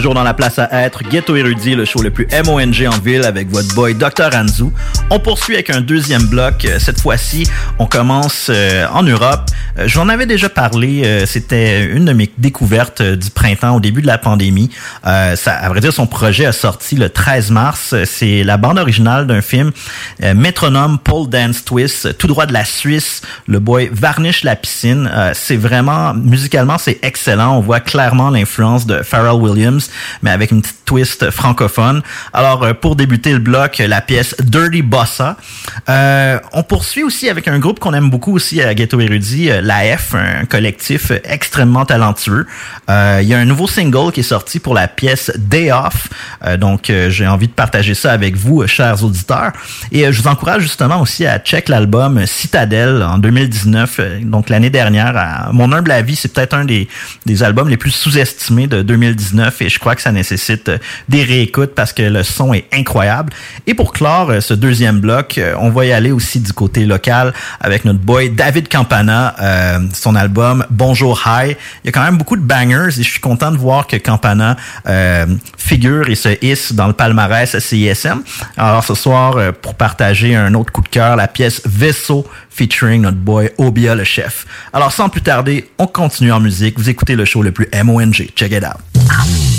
Toujours dans la place à être, Ghetto Érudit, le show le plus MONG en ville avec votre boy Dr. Anzu. On poursuit avec un deuxième bloc. Euh, Cette fois-ci, on commence euh, en Europe. Euh, J'en avais déjà parlé. C'était une de mes découvertes du printemps au début de la pandémie. Ça, à vrai dire, son projet a sorti le 13 mars. C'est la bande originale d'un film Métronome Pole Dance Twist, tout droit de la Suisse. Le boy varnish la piscine. C'est vraiment musicalement, c'est excellent. On voit clairement l'influence de Pharrell Williams, mais avec une petite twist francophone. Alors, euh, pour débuter le bloc, la pièce Dirty Bossa. Euh, on poursuit aussi avec un groupe qu'on aime beaucoup aussi à Ghetto Érudit, euh, la F, un collectif extrêmement talentueux. Euh, Il y a un nouveau single qui est sorti pour la pièce Day Off. Euh, donc, j'ai envie de partager ça avec vous, chers auditeurs. Et je vous encourage justement aussi à check l'album Citadel en 2019, euh, donc l'année dernière. À mon humble avis, c'est peut-être un des, des albums les plus sous-estimés de 2019 et crois que ça nécessite euh, des réécoutes parce que le son est incroyable. Et pour clore euh, ce deuxième bloc, euh, on va y aller aussi du côté local avec notre boy David Campana, euh, son album Bonjour High. Il y a quand même beaucoup de bangers et je suis content de voir que Campana euh, figure et se hisse dans le palmarès CISM. Alors ce soir, pour partager un autre coup de cœur, la pièce Vaisseau featuring notre boy Obia le chef. Alors sans plus tarder, on continue en musique. Vous écoutez le show le plus MONG. Check it out.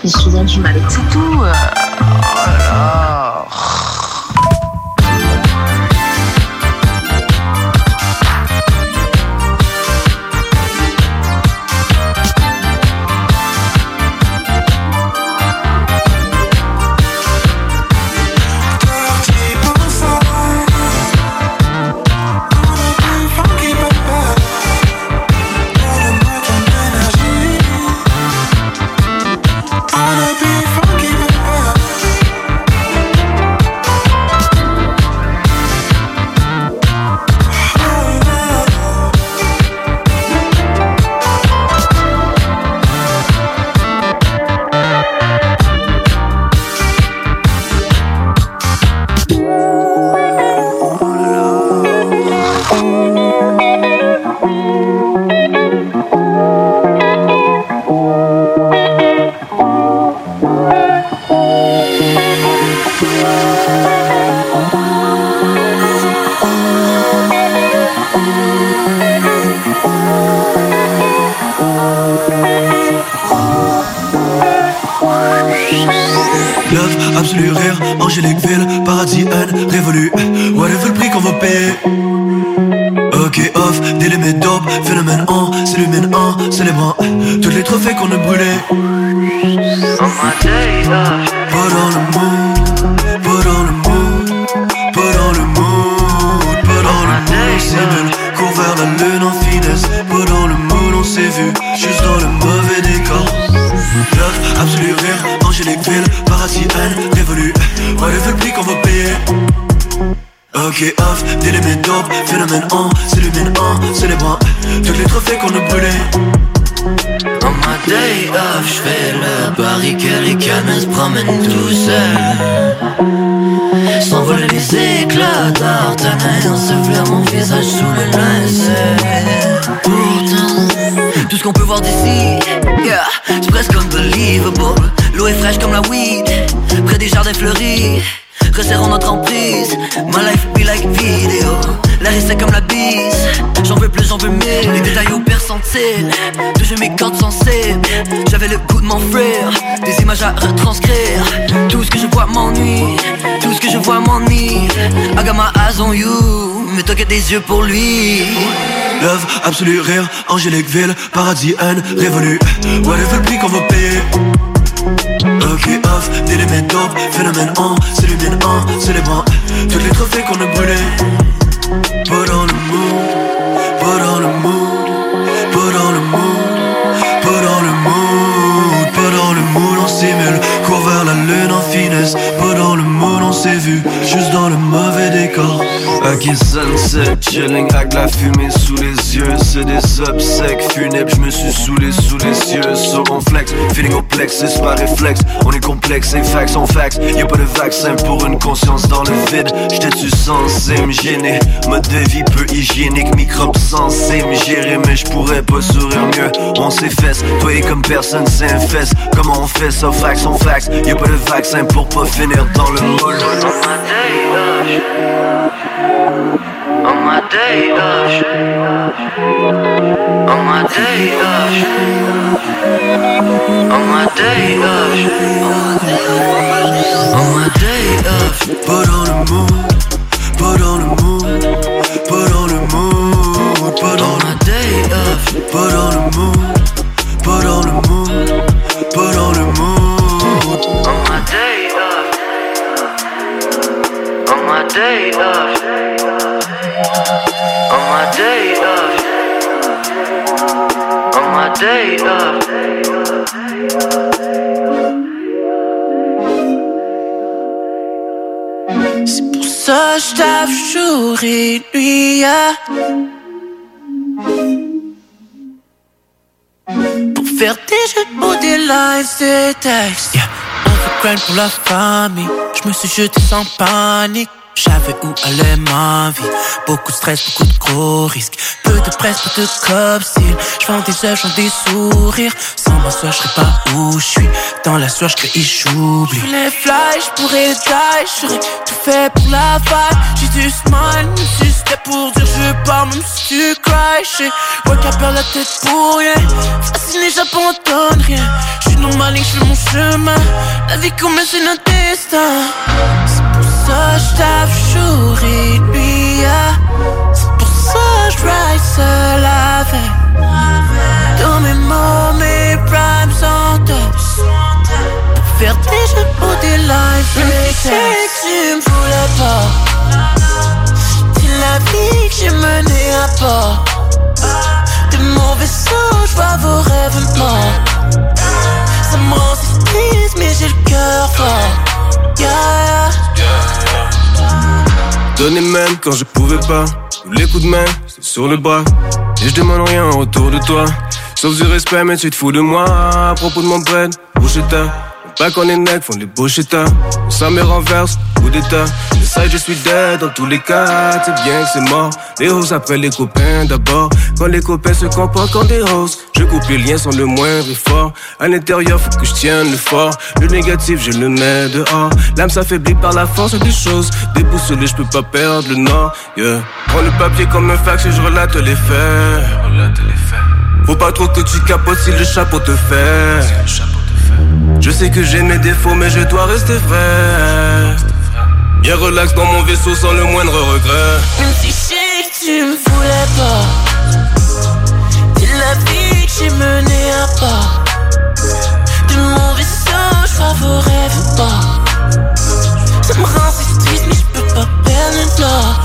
Font souvent du mal. C'est tout. S'envolent les éclats d'Artanen, se flaire mon visage sous le linceul. Pourtant, tout ce qu'on peut voir d'ici. Yeah, c'est presque unbelievable. L'eau est fraîche comme la weed, près des jardins fleuris. Resserrons notre emprise. My life be like video. L'air est sec comme la bise. J'en veux plus, j'en veux mille. Les détails au percentile. Toucher mes cordes sensibles. J'avais le goût de mon frère. Des images à retranscrire. Tout ce que je vois m'ennuie. Tout ce que je vois m'ennuie. I got on you. Mais toi qui des yeux pour lui. Love, absolu rire, angélique ville, paradis, haine, révolu. Whatever le prix qu'on va payer. Ok off, dope, phénomène en, c'est le bien en, c'est les bons Tous les trophées qu'on a brûlés Pas dans le mood, pas dans le mood, pas dans le mood, pas dans le mood, pas dans le mood, on simule, court vers la lune en finesse, pas dans le mood, on s'est vu, juste dans le mauvais décor. Ok sunset, chilling avec la fumée sous les yeux. C'est des obsèques funèbres, je me suis saoulé sous les cieux Sur mon flex, feeling au plexus par réflexe. On est complexe et fax on fax. Y'a pas de vaccin pour une conscience dans le vide. J'étais-tu censé me gêner? Mode de vie peu hygiénique, microbes censés me gérer. Mais je pourrais pas sourire mieux. On s'efface, toi et comme personne s'infeste. Comment on fait ça, fax on fax? Y'a pas de vaccin pour pas finir dans le moule On my day off. On my day off. On my day off. On my day off. Pas dans le mood, pas dans le mood, pas dans le mood, pas dans le day off. Pas dans le mood, pas dans le mood, pas dans le mood. Day day day. C'est pour ça je taffe jour et nuit. Pour faire des jeux de mots, des lines, des textes. Yeah. On pour la famille. Je me suis jeté sans panique. J'avais où allait ma vie? Beaucoup de stress, beaucoup de gros risques. Peu de presse, peu de copsil Je vends des œufs, je vends des sourires. Sans ma soeur, je serais pas où je suis. Dans la soirée, je crée, j'oublie. Je les fly, je pourrais die. Tout fait pour la vibe. J'ai du smile, même si c'était pour dire je pars Même si tu je sais. Ouais qu'à perdre la tête pour rien. Fasciné, j'abandonne rien. Je suis normal et je fais mon chemin. La vie comme c'est notre destin ah. C'est pour ça je ride seul avec Tous mes mots, mes primes en tops Pour faire des jeux pour des lives Je sais que tu me voulais pas. C'est la vie que j'ai menée à bord De mon vaisseau, je vois vos rêves morts. Ça me rend si mais j'ai le cœur fort Donner même quand je pouvais pas. Tous les coups de main, c'est sur le bras. Et je demande rien en retour de toi. Sauf du respect, mais tu te fous de moi. À propos de mon bread, boucheta. Pas quand les necks font des bouchetas. Ça me renverse, coup d'état. Le side, je suis dead dans tous les cas. C'est bien que c'est mort. Les hosts après les copains d'abord. Quand les copains se comportent comme des hosts. Je coupe les liens sans le moindre effort. À l'intérieur, faut que je tienne le fort. Le négatif, je le mets dehors. L'âme s'affaiblit par la force des choses. Déboussolé, je peux pas perdre le nord. Yeah. Prends le papier comme un fax et je relate les faits. Faut pas trop que tu capotes si le chapeau te fait. Je sais que j'ai mes défauts, mais je dois rester vrai. Bien relax dans mon vaisseau sans le moindre regret. Même si je sais que tu me voulais pas C'est la vie que j'ai menée à part De mon vaisseau, je rêves pas Ça me rend si triste mais je peux pas perdre le nord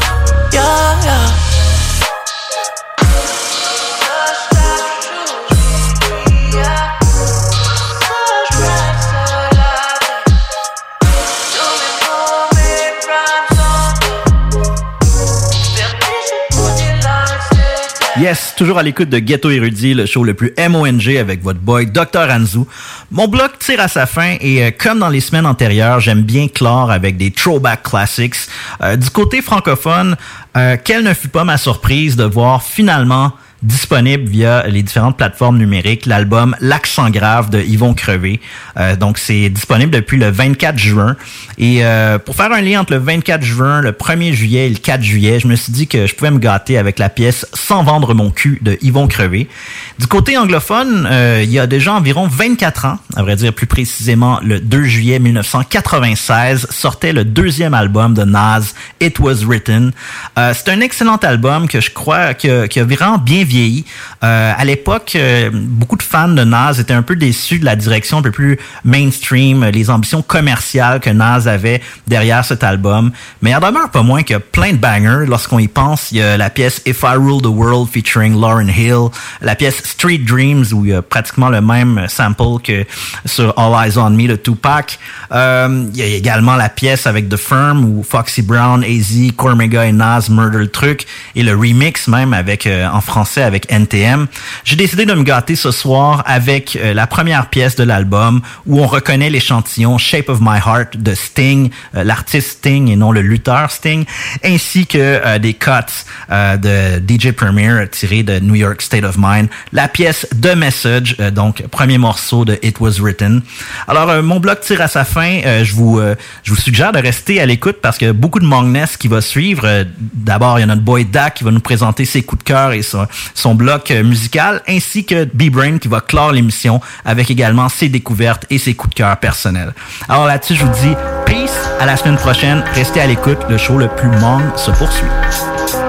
Yeah, yeah Yes, toujours à l'écoute de Ghetto Érudit, le show le plus MONG avec votre boy Dr. Anzu. Mon bloc tire à sa fin et euh, comme dans les semaines antérieures, j'aime bien clore avec des throwback classics. Euh, du côté francophone, euh, quelle ne fut pas ma surprise de voir finalement disponible via les différentes plateformes numériques, l'album L'accent grave de Yvon Crevé. Euh, donc, c'est disponible depuis le 24 juin. Et euh, pour faire un lien entre le 24 juin, le 1er juillet et le 4 juillet, je me suis dit que je pouvais me gâter avec la pièce Sans vendre mon cul de Yvon Crevé. Du côté anglophone, euh, il y a déjà environ 24 ans, à vrai dire plus précisément le 2 juillet 1996, sortait le deuxième album de Nas, It Was Written. Euh, c'est un excellent album que je crois que, qui a vraiment bien. Euh, à l'époque, euh, beaucoup de fans de Nas étaient un peu déçus de la direction un peu plus mainstream, les ambitions commerciales que Nas avait derrière cet album. Mais il en demeure pas moins a plein de bangers. Lorsqu'on y pense, il y a la pièce If I Rule the World featuring Lauren Hill, la pièce Street Dreams où il y a pratiquement le même sample que sur All Eyes on Me de Tupac. Euh, il y a également la pièce avec The Firm où Foxy Brown, AZ, Cormega et Nas murder le truc et le remix même avec euh, en français avec NTM. J'ai décidé de me gâter ce soir avec euh, la première pièce de l'album où on reconnaît l'échantillon Shape of My Heart de Sting, euh, l'artiste Sting et non le lutteur Sting, ainsi que euh, des cuts euh, de DJ Premier tirés de New York State of Mind. La pièce The Message, euh, donc premier morceau de It Was Written. Alors mon blog tire à sa fin. Je vous je vous suggère de rester à l'écoute parce que beaucoup de Mongness qui va suivre. D'abord, il y a notre boy Dak qui va nous présenter ses coups de cœur et son, son bloc euh, musical, ainsi que B-Brain qui va clore l'émission avec également ses découvertes et ses coups de cœur personnels. Alors là-dessus, je vous dis peace, à la semaine prochaine. Restez à l'écoute, le show le plus Mong se poursuit.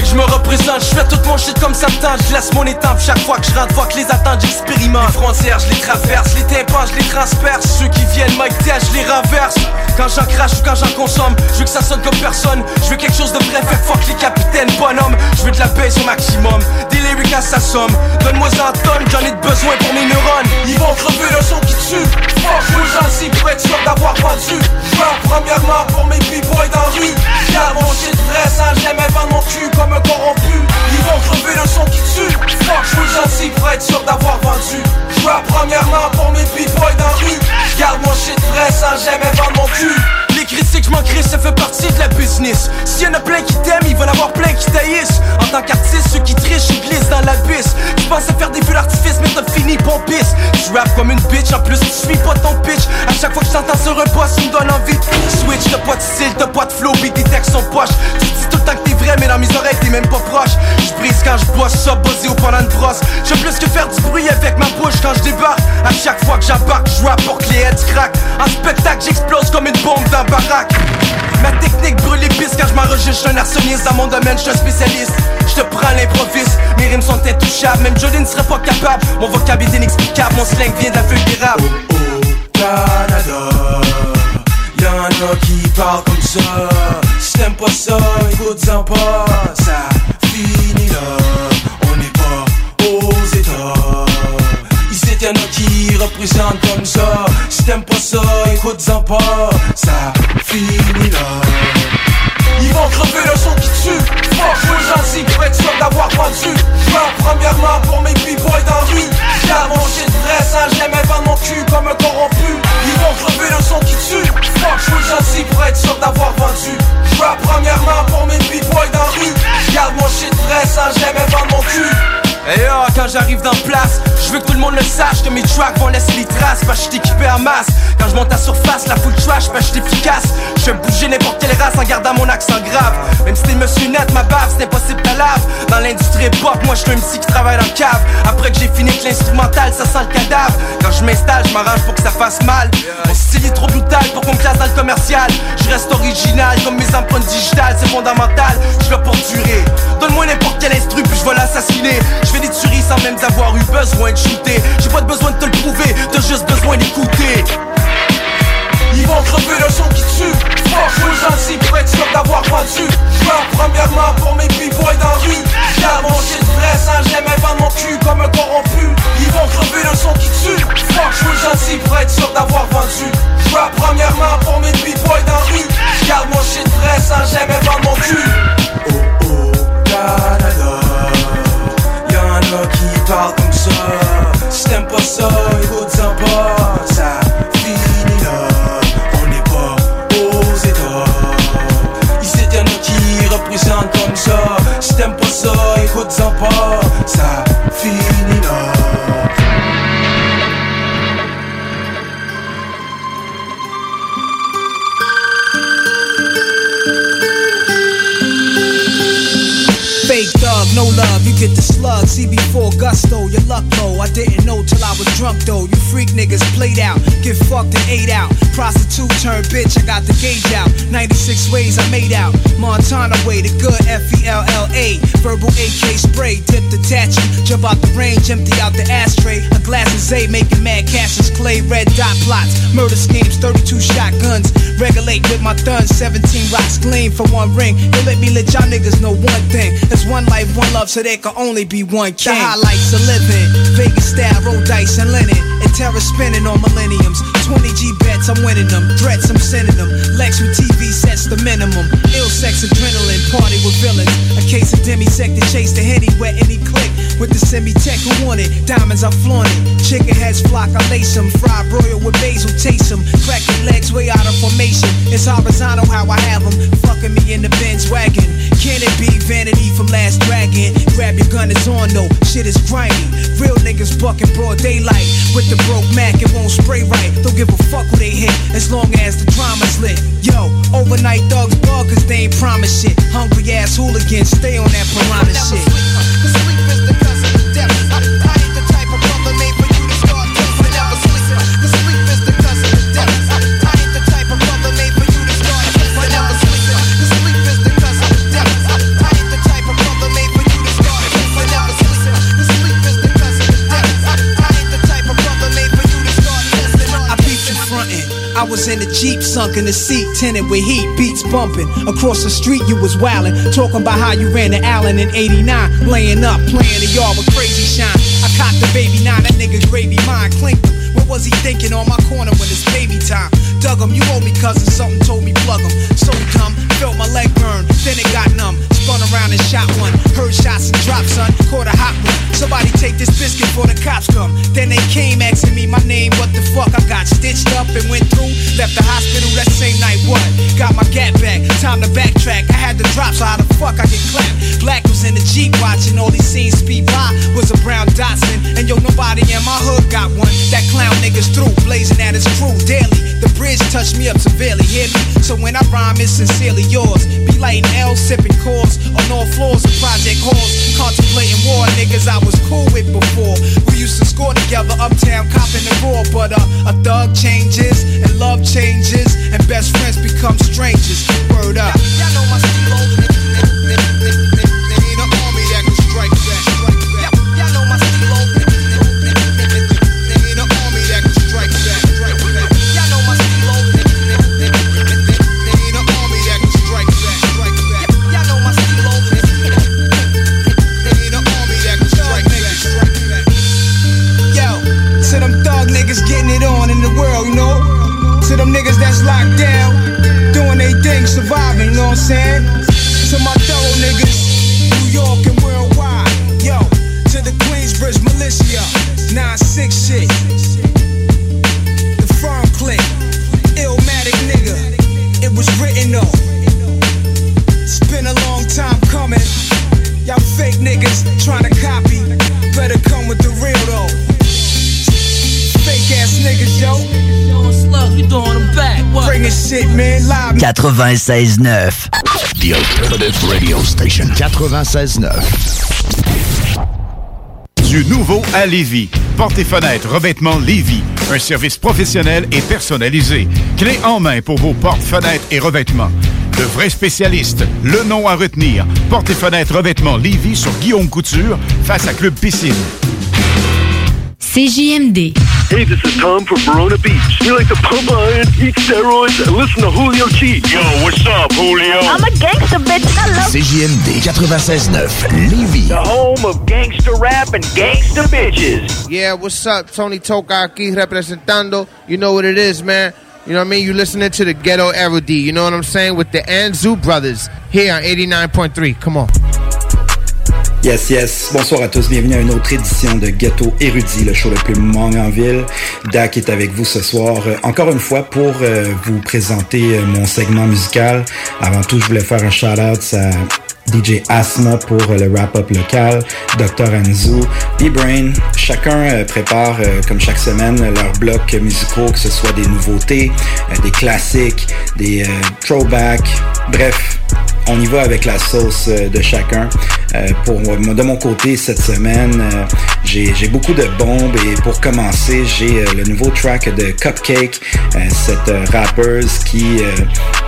Mic, je me représente, je fais tout mon shit comme ça Je laisse mon étape chaque fois que je rentre, fois que les attentes, j'expérimente. Les frontières, je les traverse, les tympans, je les transperce. Ceux qui viennent, Tess, je les renverse. Quand j'en crache ou quand j'en consomme, je veux que ça sonne comme personne. Je veux quelque chose de vrai, fait fuck les capitaines, bonhomme. Je veux de la baisse au maximum, des lyrics à sa somme. Donne-moi un tonne, j'en ai besoin pour mes neurones. Ils vont crever le son qui tue. Fuck, je veux gentil pour être sûr d'avoir vendu. Je premièrement pour mes b-boys dans rue. Garde mon shit vrai sans jamais vendre mon cul un corrompu. Ils vont crever le son qui tue. Fuck, je gentil pour être sûr d'avoir dans mon domaine, je suis spécialiste. Je te prends l'improviste, mes rimes sont intouchables, même Jolie ne serait pas capable. Mon vocable est inexplicable, mon slang vient de la feuille d'érable. Canada. Y'en a qui parlent comme ça. Si t'aimes pas ça, écoute-en pas Ça finit là. On n'est pas aux états. Ici y'en a qui représentent comme ça. Si t'aimes pas ça, écoute-en pas Ça finit là Ils vont crever le son qui tue. Veux gentil pour être sûr d'avoir vendu Je premièrement pour mes b-boys dans la rue. Garde mon shit vrai sans jamais vendre mon cul comme un corrompu. Ils vont crever le son qui tue. Veux gentil pour être sûr d'avoir vendu. Je premièrement pour mes b-boys dans la rue. Garde mon shit vrai sans jamais vendre mon cul. Et oh, quand j'arrive dans place, je veux que tout le monde le sache que mes tracks vont laisser les traces. Parce que je équipé en masse. Quand je monte à surface, la full trash que je suis efficace. Je vais bouger n'importe quelle race en gardant mon accent grave. Même si t'es monsieur net, ma bave, c'est impossible ta lave. Dans l'industrie pop, moi je suis un MC qui travaille le cave. Après que j'ai fini avec l'instrumental, ça sent le cadavre. Quand je m'installe, je m'arrange pour que ça fasse mal. Mon style est trop brutal pour qu'on me classe dans le commercial. Je reste original comme mes empreintes digitales, c'est fondamental. Je vais pour durer. Donne-moi n'importe quel instru, puis je vais l'assassiner. Je fais des tueries sans même avoir eu besoin de shooter. J'ai pas de besoin de te le prouver, t'as juste besoin d'écouter. Vont crever le son qui tue. Veux gentil pour être sûr d'avoir vendu. Je premièrement pour mes b-boys dans rue. Garde mon shit vrai sans jamais vendre mon cul comme un corrompu. Ils vont crever le son qui tue. Veux gentil pour être sûr d'avoir vendu. Je premièrement pour mes b-boys dans rue. Garde mon shit vrai sans jamais vendre mon cul. Canada. Y'en a qui parlent comme ça. Si t'aimes pas ça, écoute-en pas. Ça t'aimes pas ça, écoute-en pas, ça finit. Thug, no love, you get the slug. CB4 gusto, your luck low. I didn't know till I was drunk though. You freak niggas played out, get fucked and ate out. Prostitute turn bitch, I got the gauge out. 96 ways I made out. Montana way, the good F E L L A. Verbal AK spray, dip tattoo. Jump out the range, empty out the ashtray. A glass of Zay, making mad cashes, clay, red dot plots. Murder schemes, 32 shotguns. Regulate with my thuns, 17 rocks gleam for one ring. They let me let y'all niggas know one thing. It's one life, one love, so there can only be one king. The highlights of living, Vegas style, roll dice and linen. And terror spinning on millenniums. 20 G bets, I'm winning them. Threats, I'm sending them. Lex with TV sets the minimum. Ill sex, adrenaline, party with villains. A case of demisec to chase the henny where any click. With the semi-tech who want it. Diamonds, I flaunt it. Chicken heads flock, I lace them. Fried broil with basil, taste them. Crack your legs way out of formation. It's horizontal how I have them. Fucking me in the Benz wagon. Can it be vanity from last dragon? Grab your gun, it's on though. Shit is grimy. Real niggas bucking broad daylight. With the broke Mac, it won't spray right. Don't give a fuck who they hit, as long as the drama's lit. Yo, overnight thugs bug, cause they ain't promise shit. Hungry ass hooligans, stay on that piranha shit. Was in the Jeep, sunk in the seat, tinted with heat, beats bumping. Across the street, you was wildin', talking about how you ran to Allen in 89, laying up, playing the yard with crazy shine. I cocked the baby nine, that nigga gravy mine, clinked him. What was he thinking on my corner when it's baby time? Dug him, you owe me cousin, something told me plug him. So dumb, felt my leg burn, then it got numb. Spun around and shot one, heard shots and drops, son. Caught a hot one. Somebody take this biscuit before the cops come. Then they came asking me my name, what the fuck? I got stitched up and went through. Left the hospital that same night, what? Got my gat back, time to backtrack. I had the drop, so how the fuck I get clapped? Black was in the Jeep watching all these scenes speed by. Was a brown Datsun, and yo, nobody in my hood got one. That clown niggas through, blazing at his crew daily. The bridge touched me up severely, hear me? So when I rhyme, it's sincerely yours. Be lighting L, sipping cores on all floors of project halls. Contemplating war, niggas I was cool with before. We used to score together, uptown, copping the raw. But uh, a thug changes, and love changes, and best friends become strangers. Word up. To them niggas that's locked down, doing they thing, surviving, you know what I'm saying? To my thorough niggas, New York and worldwide. Yo, to the Queensbridge militia, 9-6 shit. The firm click, illmatic nigga. It was written though. It's been a long time coming. Y'all fake niggas trying to copy. Better come with the real though. Fake ass niggas, yo. 96.9. The Alternative Radio Station. 96.9. Du nouveau à Lévis. Portes et fenêtres, revêtements Lévis. Un service professionnel et personnalisé. Clé en main pour vos portes, fenêtres et revêtements. De vrais spécialistes. Le nom à retenir. Portes et fenêtres, revêtements Lévis sur Guillaume Couture, face à Club Piscine. CJMD. Hey, this is Tom from Verona Beach. We like to pump iron, eat steroids, and listen to Julio G. Yo, what's up, Julio? I'm a gangster bitch. I love CJMD 96.9 Lévis. The home of gangster rap and gangster bitches. Yeah, what's up? Tony Toka aquí representando. You know what it is, man. You know what I mean? You listening to the Ghetto Erudite. You know what I'm saying? With the Anzu Brothers here on 89.3. Come on. Yes, yes. Bonsoir à tous. Bienvenue à une autre édition de Ghetto Érudit, le show le plus mong en ville. Dak est avec vous ce soir. Euh, encore une fois pour euh, vous présenter euh, mon segment musical. Avant tout, je voulais faire un shout-out à DJ Asma pour le wrap-up local, Dr. Anzu, B-Brain. Chacun prépare, comme chaque semaine, leurs blocs musicaux, que ce soit des nouveautés, des classiques, des throwbacks. Bref, on y va avec la sauce de chacun. pour de mon côté, cette semaine, j'ai beaucoup de bombes et pour commencer, j'ai le nouveau track de Cupcake, cette rappeuse qui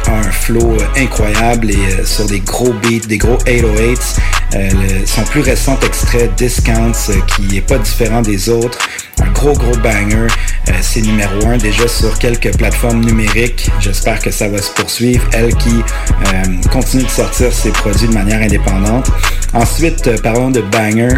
a un flow incroyable et sur des gros beats, des gros 808s. son plus récent extrait Discounts, qui est pas différent des autres, un gros gros banger. Euh, c'est numéro un déjà sur quelques plateformes numériques. J'espère que ça va se poursuivre. Elle qui euh, continue de sortir ses produits de manière indépendante. Ensuite, euh, parlons de banger.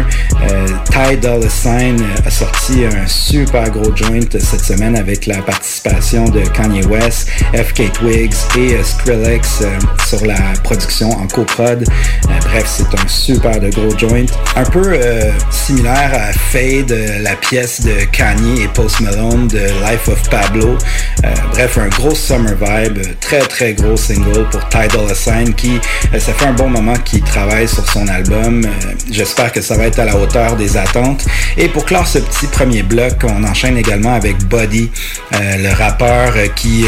Ty Dolla Sign a sorti un super gros joint cette semaine avec la participation de Kanye West, FK Twigs et Skrillex sur la production en coprod. bref, c'est un super de gros joint. Un peu similaire à Fade, la pièce de Kanye et Post Malone de Life of Pablo. Euh, bref, un gros summer vibe, très très gros single pour Tidal Assign qui, euh, ça fait un bon moment qu'il travaille sur son album. Euh, j'espère que ça va être à la hauteur des attentes. Et pour clore ce petit premier bloc, on enchaîne également avec Buddy, le rappeur qui,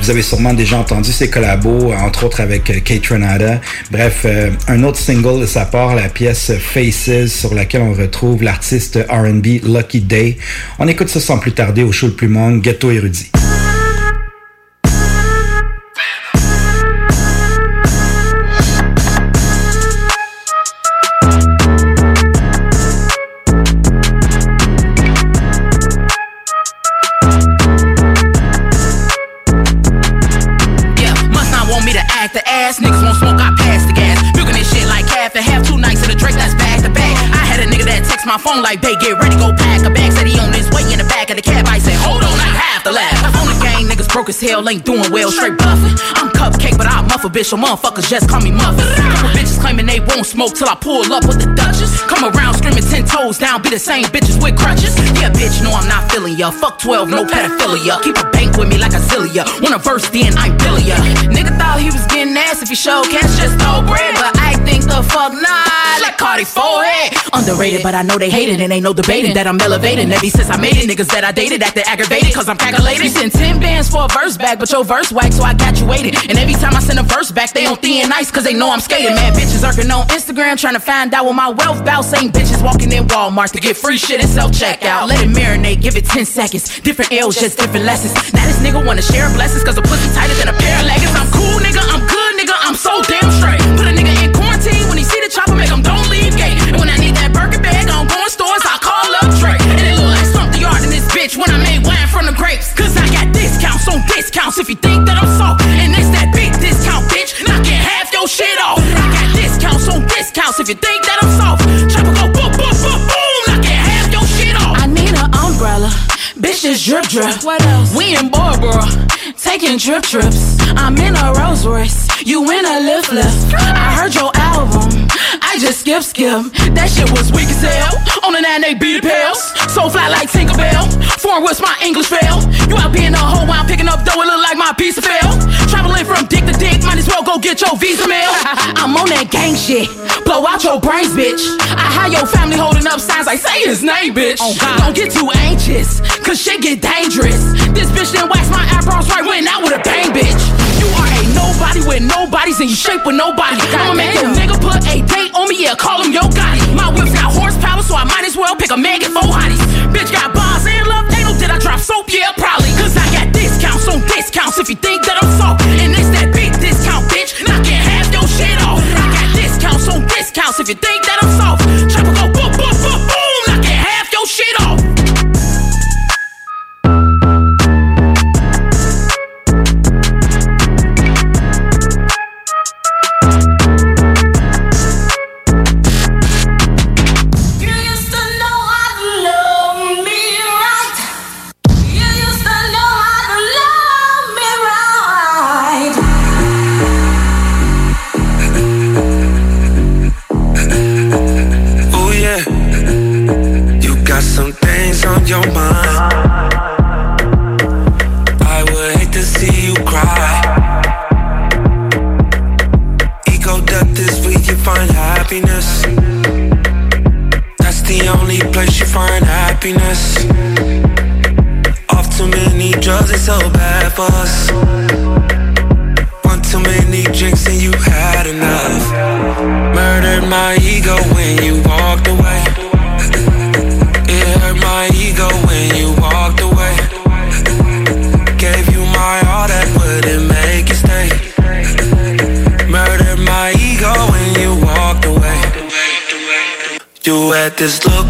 vous avez sûrement déjà entendu ses collabos, entre autres avec Kate Renata. Bref, un autre single de sa part, la pièce Faces, sur laquelle on retrouve l'artiste R&B Lucky Day. On écoute ça sans plus tarder au show le plus monde, Ghetto Érudit. Phone like, babe, get ready, go pack a bag. Said he on his way in the back of the cab. I said, hold on, I have to laugh. On the gang, niggas broke as hell, ain't doing well, straight bluffing. I'm cupcake, but I muff a bitch, so motherfuckers just call me muffin. Couple bitches claiming they won't smoke till I pull up with the Duchess. Come around screaming ten toes down, be the same bitches with crutches. Yeah, bitch, no, I'm not feeling ya. Fuck 12, no pedophilia. Keep a bank with me like a Zilia. Wanna verse, then I'm Billy ya. Nigga thought he was getting ass if he showed cash, just no bread. But I the fuck nah, like Cardi forehead. Underrated, but I know they hate it, and ain't no debating that I'm elevating. Ever since I made it, niggas that I dated acting aggravated, cause I'm calculated. Send 10 bands for a verse back, but your verse whack, so I got you waited. And every time I send a verse back, they on thin ice, cause they know I'm skating. Man, bitches irking on Instagram, trying to find out what my wealth bout. Same bitches walking in Walmart to get free shit and self checkout. Let it marinate, give it 10 seconds. Different L's, just different lessons. Now this nigga wanna share blessings, cause a pussy tighter than a pair of leggings. I'm cool, nigga, I'm good, nigga, I'm so damn straight. Yard in this bitch when I made wine from the grapes. Cause I got discounts on discounts if you think that I'm soft. And it's that big discount, bitch. Knocking half your shit off. I got discounts on discounts if you think that I'm soft. Chopper go boom, boom, boom, boom. Knocking half your shit off. I need an umbrella. Bitch, just drip drip. What else? We in Barbara, taking trip trips. I'm in a Rolls Royce, you in a lift lift. I heard your album, skip skip. That shit was weak as hell. On the nine they beat the pills. So fly like Tinkerbell. Foreign what's my English fail? You out being a hoe while I'm picking up dough, it look like my piece of fail. Traveling from dick to dick, might as well go get your visa mail. I'm on that gang shit. Blow out your brains, bitch. I had your family holding up signs like say his name, bitch. Oh, Don't get too anxious, cause shit get dangerous. This bitch didn't wax my eyebrows right, when I with a bang, bitch. You are nobody with nobodies and you shape with nobody. I'ma make a nigga put a date on me, yeah, call him yo Gotti. My whip got horsepower, so I might as well pick a Megan four hotties. Bitch got bars and love anal, did I drop soap? Yeah, probably. Cause I got discounts on discounts if you think that I'm soft. And it's that big discount, bitch. Knocking half your shit off. I got discounts on discounts if you think that I'm soft. Go boom, boom, boom, boom. Knocking half your shit off. Cause love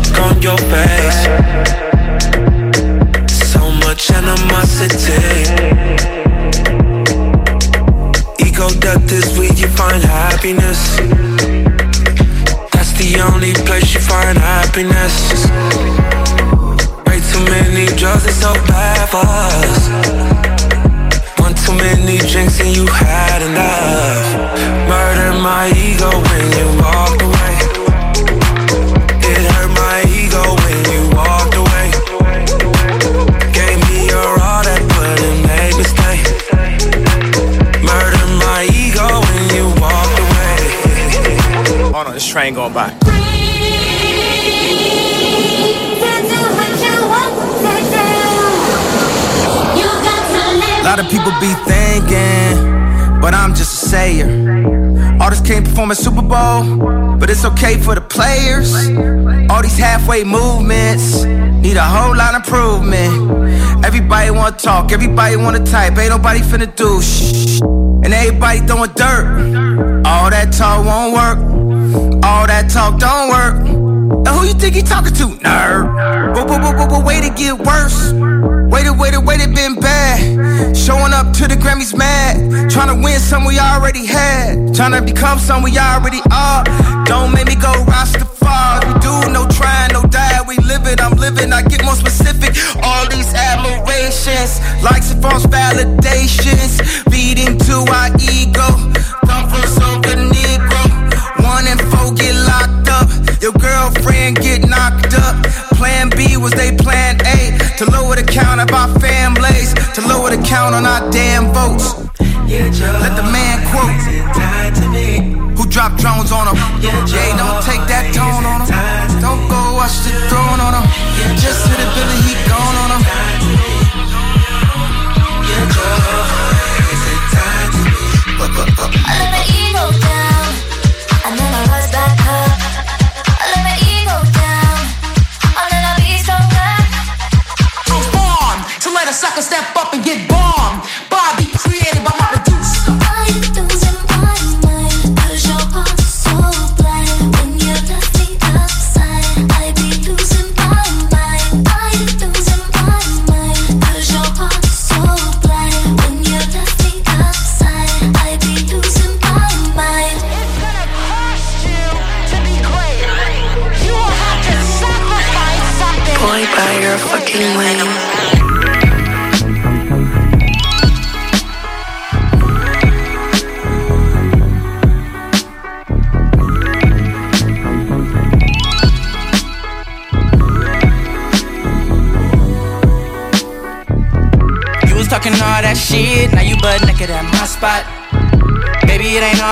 it's okay for the players. All these halfway movements need a whole lot of improvement. Everybody wanna talk, everybody wanna type, ain't nobody finna do shh. And everybody throwing dirt. All that talk won't work. All that talk don't work. Now who you think he talking to, nerd? But, but, but, but, but wait, it get worse. Waited, waited, waited, been bad. Showing up to the Grammys mad. Trying to win some we already had. Trying to become some we already are. Don't make me go Rastafari. We do no trying, no die. We live it, I'm living. I get more specific. All these admirations, likes and false validations. Feeding to our ego. Thumpers over Negro. One and four get locked up. Your girlfriend get knocked up. Plan B was they plan. To lower the count of our families. To lower the count on our damn votes. Let the man quote. Who dropped drones on him? Yeah, don't take that tone on him. Don't go watch the throne on him. Just hit the Billy, he gone on him. I let my ego down, sucker step up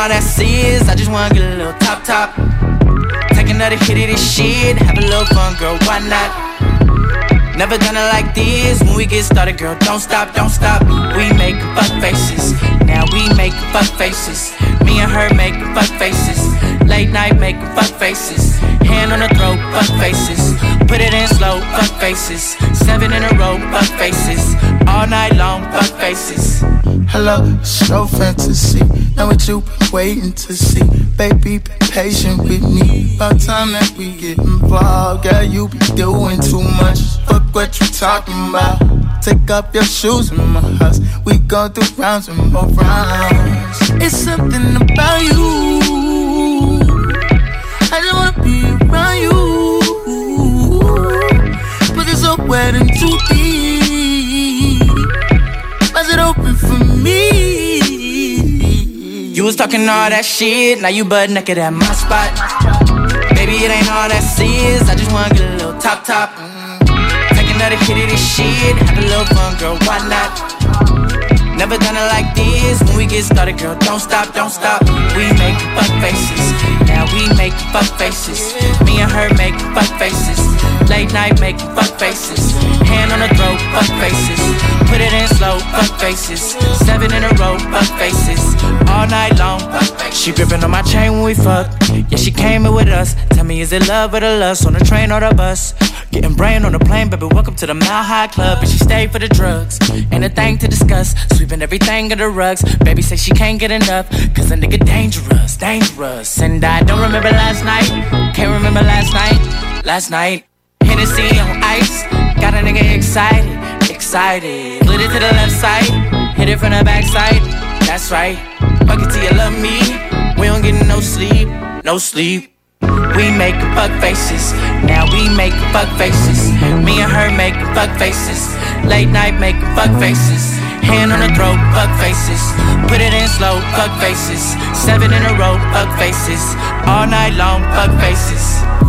all that serious, I just wanna get a little top top. Take another hit of this shit, have a little fun, girl, why not? Never it like this. When we get started, girl, don't stop, don't stop. We make fuck faces. Now we make fuck faces. Me and her make fuck faces. Late night make fuck faces. Hand on the throat, fuck faces. Put it in slow, fuck faces. Seven in a row, fuck faces. All night long, fuck faces. Hello, slow fantasy. Now what you been waiting to see? Baby, be patient with me. About time that we get involved. Girl, you be doing too much. Fuck what you talking about. Take up your shoes in my house. We go through rounds and more rounds. It's something about you. I just wanna be around you. But it's so wet and too deep. Open for me. You was talking all that shit, now you butt naked at my spot. Baby, it ain't all that serious, I just wanna get a little top top. Take another hit of this shit, have a little fun, girl, why not? Never done it like this. When we get started, girl, don't stop, don't stop. We make fuck faces. Now we make fuck faces. Me and her make fuck faces. Late night make fuck faces. Hand on the throat, fuck faces. Put it in slow, fuck faces. Seven in a row, fuck faces. All night long. She gripping on my chain when we fuck. Yeah, she came in with us. Tell me, is it love or the lust? On the train or the bus? Getting brain on the plane, baby. Welcome to the Mile High Club. And she stayed for the drugs. Ain't a thing to discuss. Sweeping everything under the rugs. Baby say she can't get enough. Cause a nigga dangerous, dangerous. And I don't remember last night. Can't remember last night. Last night. Hennessy on ice. Got a nigga excited, excited. Split it to the left side. Hit it from the back side. That's right. Fuck it till you love me. We don't get no sleep, no sleep. We make fuck faces. Now we make fuck faces. Me and her make fuck faces. Late night make fuck faces. Hand on the throat, fuck faces. Put it in slow, fuck faces. Seven in a row, fuck faces. All night long, fuck faces.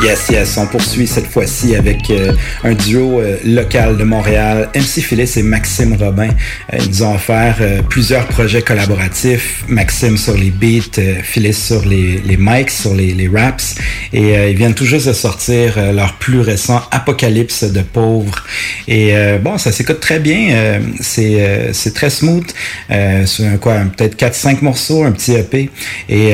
Yes, yes, on poursuit cette fois-ci avec euh, un duo euh, local de Montréal, MC Phyllis et Maxime Robin. Euh, ils nous ont offert plusieurs projets collaboratifs, Maxime sur les beats, Phyllis sur les, les mics, sur les, les raps, et ils viennent tout juste de sortir leur plus récent Apocalypse de pauvres. Et bon, ça s'écoute très bien, c'est c'est très smooth, sur quoi, peut-être 4-5 morceaux, un petit EP, et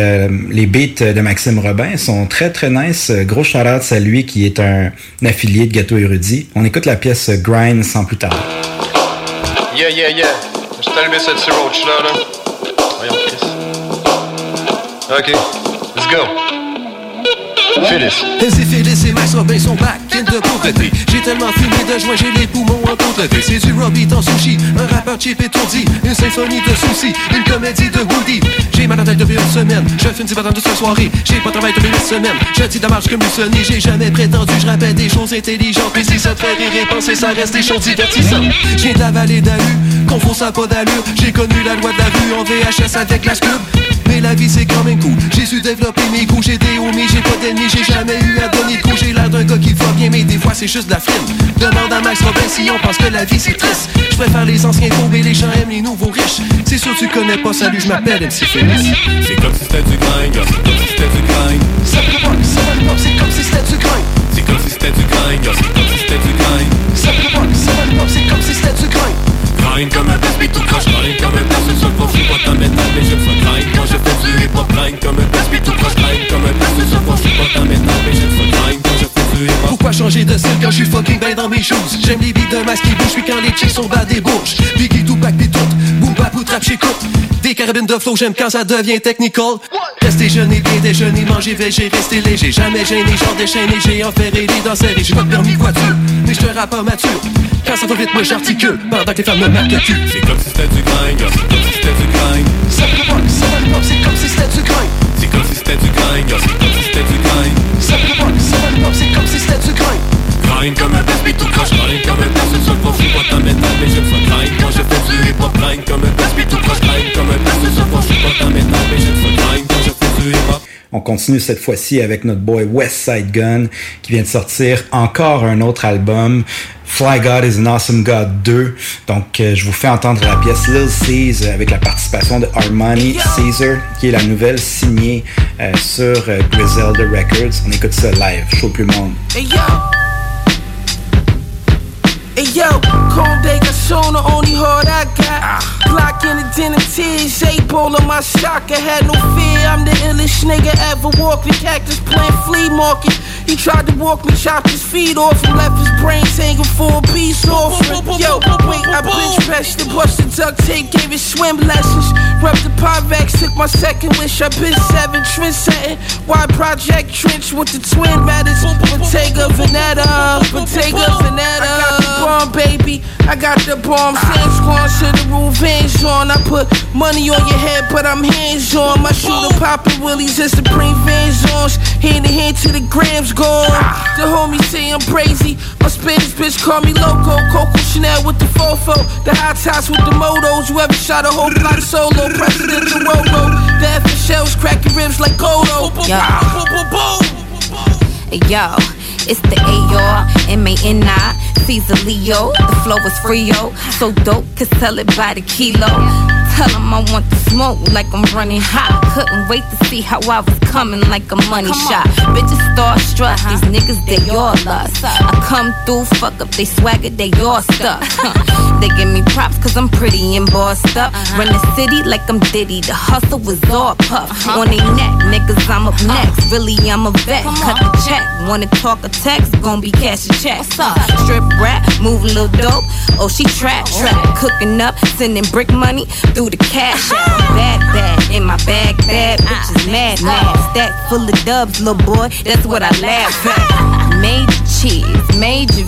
les beats de Maxime Robin sont très très nice, gros shout à lui qui est un, un affilié de Gâteau Érudit. On écoute la pièce Grind sans plus tarder. Yeah, yeah, yeah. Je suis allumé cette roach là, là. Voyons, Chris. Ok, let's go. Phyllis. C'est Phyllis et Robin sont back de pauvreté J'ai tellement fumé de joint, j'ai les poumons en contre C'est du Robbie en sushi, un rappeur cheap étourdi Une symphonie de soucis, une comédie de Woody. J'ai mal en tête depuis une semaine, je fume du de cette soirée. J'ai pas travaillé depuis une semaine, je dis de comme Sony J'ai jamais prétendu, je rappelle des choses intelligentes Puis si ça te fait rire et penser, ça reste des choses divertissantes. J'ai de la vallée d'Alu, confond ça pas d'allure. J'ai connu la loi de la rue en VHS avec la Scoob mais la vie c'est quand même cool J'ai su développer mes goûts, j'ai des homies, j'ai pas d'ennemis J'ai jamais eu à donner de j'ai l'air d'un gars qui va bien Mais des fois c'est juste de la flemme Demande à Max Robin si on pense que la vie c'est triste. Je préfère les anciens pauvres et les gens aiment les nouveaux riches. C'est sûr tu connais pas, salut je m'appelle MC Félix. C'est comme si c'était du grind, c'est comme si c'était du grind. Ça peut pas, ça va pas, c'est comme si c'était du grind. C'est comme si c'était du grind, c'est comme si c'était du grind. Ça peut pas, ça va pas, c'est comme si c'était du grind Grind comme un best, tout crash, grind comme un best, seul pour suis pas ta métal, mais je me grind. Quand je fais du hip hop, grind comme un best, tout crash, grind comme un best, seul pour suis pas ta métal, mais je me grind Pourquoi changer de style quand je suis fucking bien dans mes shoes? J'aime les beats de masse qui bougent, puis quand les chicks sont bas des bourges. Biggie, Tupac, pis tout, boom bap ou trap, j'écoute Des carabines de flow, j'aime quand ça devient technical. Rester jeune et bien déjeuner, manger végé, rester léger Jamais gêné, genre déchaîné, j'ai enferré les dents serrées J'ai pas de permis voiture, mais je te rappe pas mature. Quand ça va vite, moi j'articule, pendant que les femmes me marquent le cul. C'est comme si c'était du grind, c'est comme si c'était du grind. Ça pas, ça va pas, c'est comme si c'était du grind. C'est comme si c'était du grind, c'est comme si c'était du grind. Ça pas, ça va c'est comme si c'était du grind Grind comme un best, tout crash, grind comme un best, seul pour suis pas ta métal, mais je me grind quand je fais du hip hop, grind comme un best, tout crash, grind comme un best, seul pour suis pas ta métal, mais je On continue cette fois-ci avec notre boy West Side Gun qui vient de sortir encore un autre album, Fly God is an Awesome God 2. Donc euh, je vous fais entendre la pièce Lil Caesar avec la participation de Armani Caesar qui est la nouvelle signée euh, sur euh, Griselda Records. On écoute ça live, show plus monde. Hey yo. Hey yo, Cornbake, I shown the only heart I got. Glock in the denim tears, eight ball on my shock. I had no fear, I'm the illest nigga ever walked the cactus plant flea market. He tried to walk me, chopped his feet off, and left his brains hanging for a peace offering. Yo, wait, I bench pressed the busted duct tape, gave it swim lessons. Rubbed the Pyrex, took my second wish, I been seven, trend setting. Why Project Trench with the twin matters? Bottega Veneta, Bottega Veneta. I got the bomb, baby. I got the bomb. To the roof, hands on. I put money on your head, but I'm hands on. My shooter popping willies, and Supreme Vans on. Hand in hand to the grams gone. The homies say I'm crazy. My Spanish bitch call me loco. Coco Chanel with the fofo. The hot tops with the motos. You ever shot a whole block solo? President the robo. The F shells cracking ribs like Kodo. Hey, yo, it's the AR, M-A-N-I, Caesar Leo. The flow is Frio, so dope, could sell it by the kilo. Tell 'em I want the smoke like I'm running hot. Couldn't wait to see how I was coming like a money shot. Bitches starstruck, these niggas, they all us. I come through, fuck up they swagger, they all stuck. they give me props cause I'm pretty and bossed up. Run the city like I'm Diddy, the hustle was all puff. On they neck, niggas, I'm up next. Really, I'm a vet. Cut the check, wanna talk a text, gon' be cash a check. Strip rap, move a little dope. Oh, she trap, trap, cooking up, sending brick money through the cash. I'm Bad, bad, in my bag, bad bitches, ah. mad, mad. Oh. Stack full of dubs, little boy, that's what I laugh at. Major cheese, major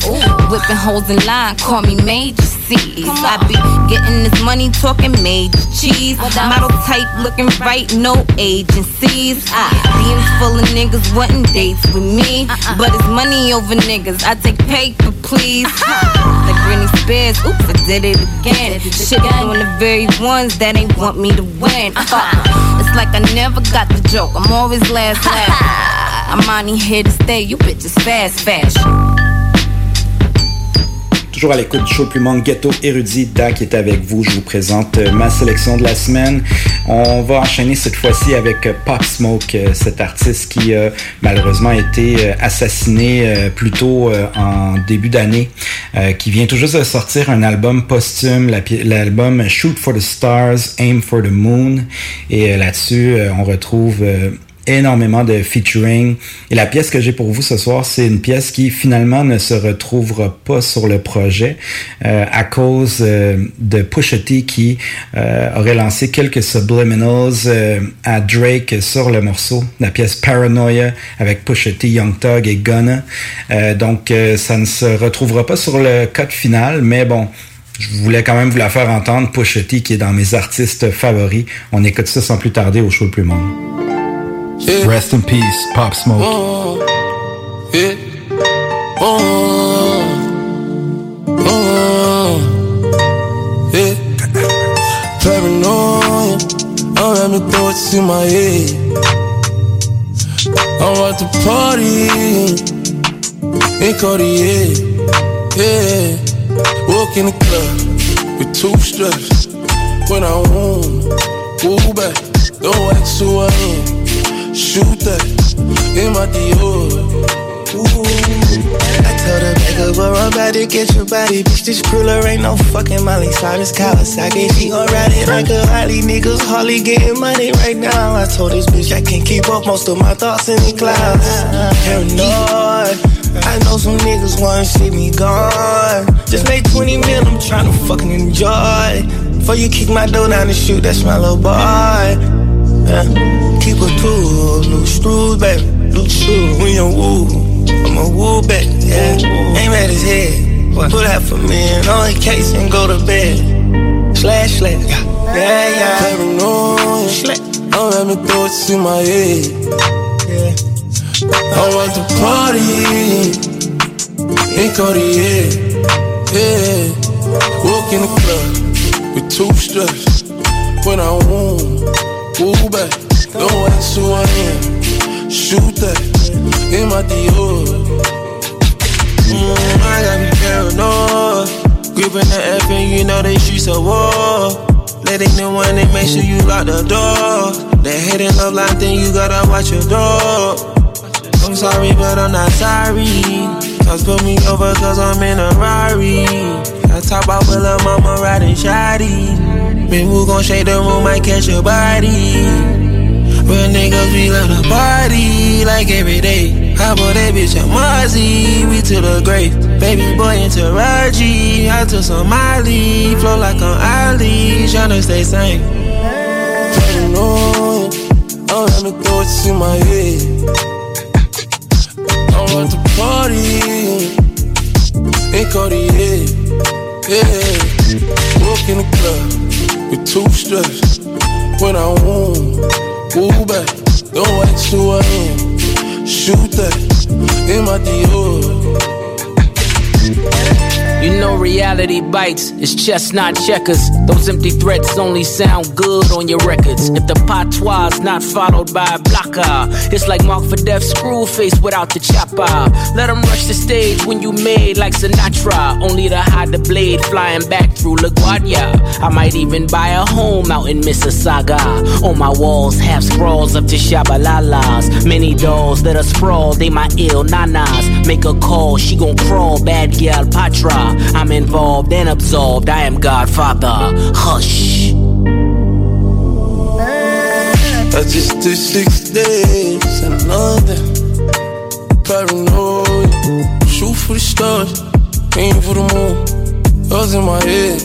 V's. Whipping holes in line, call me Major C's. I be getting this money, talking major cheese. Uh-huh. Model type, looking right, no agencies. I DMs full of niggas wanting dates with me. Uh-uh. But it's money over niggas, I take paper, please. Uh-huh. Like Britney Spears, oops, I did it again. Shit on the very ones that ain't want me to win. Uh-huh. Fuck. It's like I never got the joke, I'm always last, last. I'm on here to stay, you bitches fast fashion. Toujours à l'écoute du show monde ghetto érudit Dak est avec vous. Je vous présente euh, ma sélection de la semaine. On va enchaîner cette fois-ci avec euh, Pop Smoke, euh, cet artiste qui a malheureusement été assassiné plus tôt en début d'année, qui vient tout juste de sortir un album posthume, l'album Shoot for the Stars, Aim for the Moon. Et là-dessus, on retrouve énormément de featuring. Et la pièce que j'ai pour vous ce soir, c'est une pièce qui finalement ne se retrouvera pas sur le projet euh, à cause euh, de Pusha T qui euh, aurait lancé quelques subliminals euh, à Drake sur le morceau, la pièce Paranoia avec Pusha T, Young Thug et Gunna. Euh, donc ça ne se retrouvera pas sur le code final, mais bon, je voulais quand même vous la faire entendre, Pusha qui est dans mes artistes favoris. On écoute ça sans plus tarder au show le plus monde. Rest in peace, Pop Smoke. Oh, yeah. Oh, oh, yeah. Paranoia, don't let me throw my head. I'm at the party in Cartier, yeah. Walk in the club with two straps. When I home, move back, don't ask who I am. Shoot that in my Dior. I told her, make up, but I'm about to get your body. Bitch, this cruller ain't no fucking Molly Cyrus Kawasaki. She gon' ride it like a Harley. Niggas hardly getting money right now. I told this bitch I can't keep up most of my thoughts in the clouds. Paranoid. I know some niggas wanna see me gone. Just made 20 mil, I'm tryna fucking enjoy. Before you kick my door down the shoot, that's my little boy. Yeah. Keep a tool, loose screws, baby. Loose screws when you woo. I'ma woo back, yeah. Aim at his head. Put out for me and on the case and go to bed. Slash, slash. Yeah, yeah. Paranoia, don't let me it to my head. Yeah. I'm at the party in Cartier, yeah. Walk in the club with two straps. When I home, who I am. Shoot that in my Dior. Mm, I gotta be paranoid. Gripping the F and you know they streets a war. Letting them one and make sure you lock the door. That hate and love line thing, you gotta watch your door. I'm sorry, but I'm not sorry. Cause put me over cause I'm in a Rari. I talk about lil' mama riding shoddy. Man, who gon' shake the room, might catch your body. Real niggas, we love the party like every day. How about that bitch, I'm Mozzie, we to the grave. Baby boy into Raji, I took some Molly. Flow like an Ali, tryna stay sane. Don't let me throw it to my head. I'm at the party in Cartier, yeah. Walk in the club with two straps. When I home, move back, the white to I am. Shoot that in my Dior. You know reality bites, it's chestnut checkers. Those empty threats only sound good on your records. If the patois not followed by a blocker, it's like Mark for Death screw face without the chopper. Let them rush the stage when you made like Sinatra, only to hide the blade flying back through LaGuardia. I might even buy a home out in Mississauga. On my walls, have scrawls of Tishabalalas. Many dolls that are sprawl, they my ill nanas. Make a call, she gon' crawl, bad gal patra. I'm involved and absolved, I am Godfather. Hush. I just did six days in London. Paranoid, shoot for the stars, aim for the moon. Yours in my head,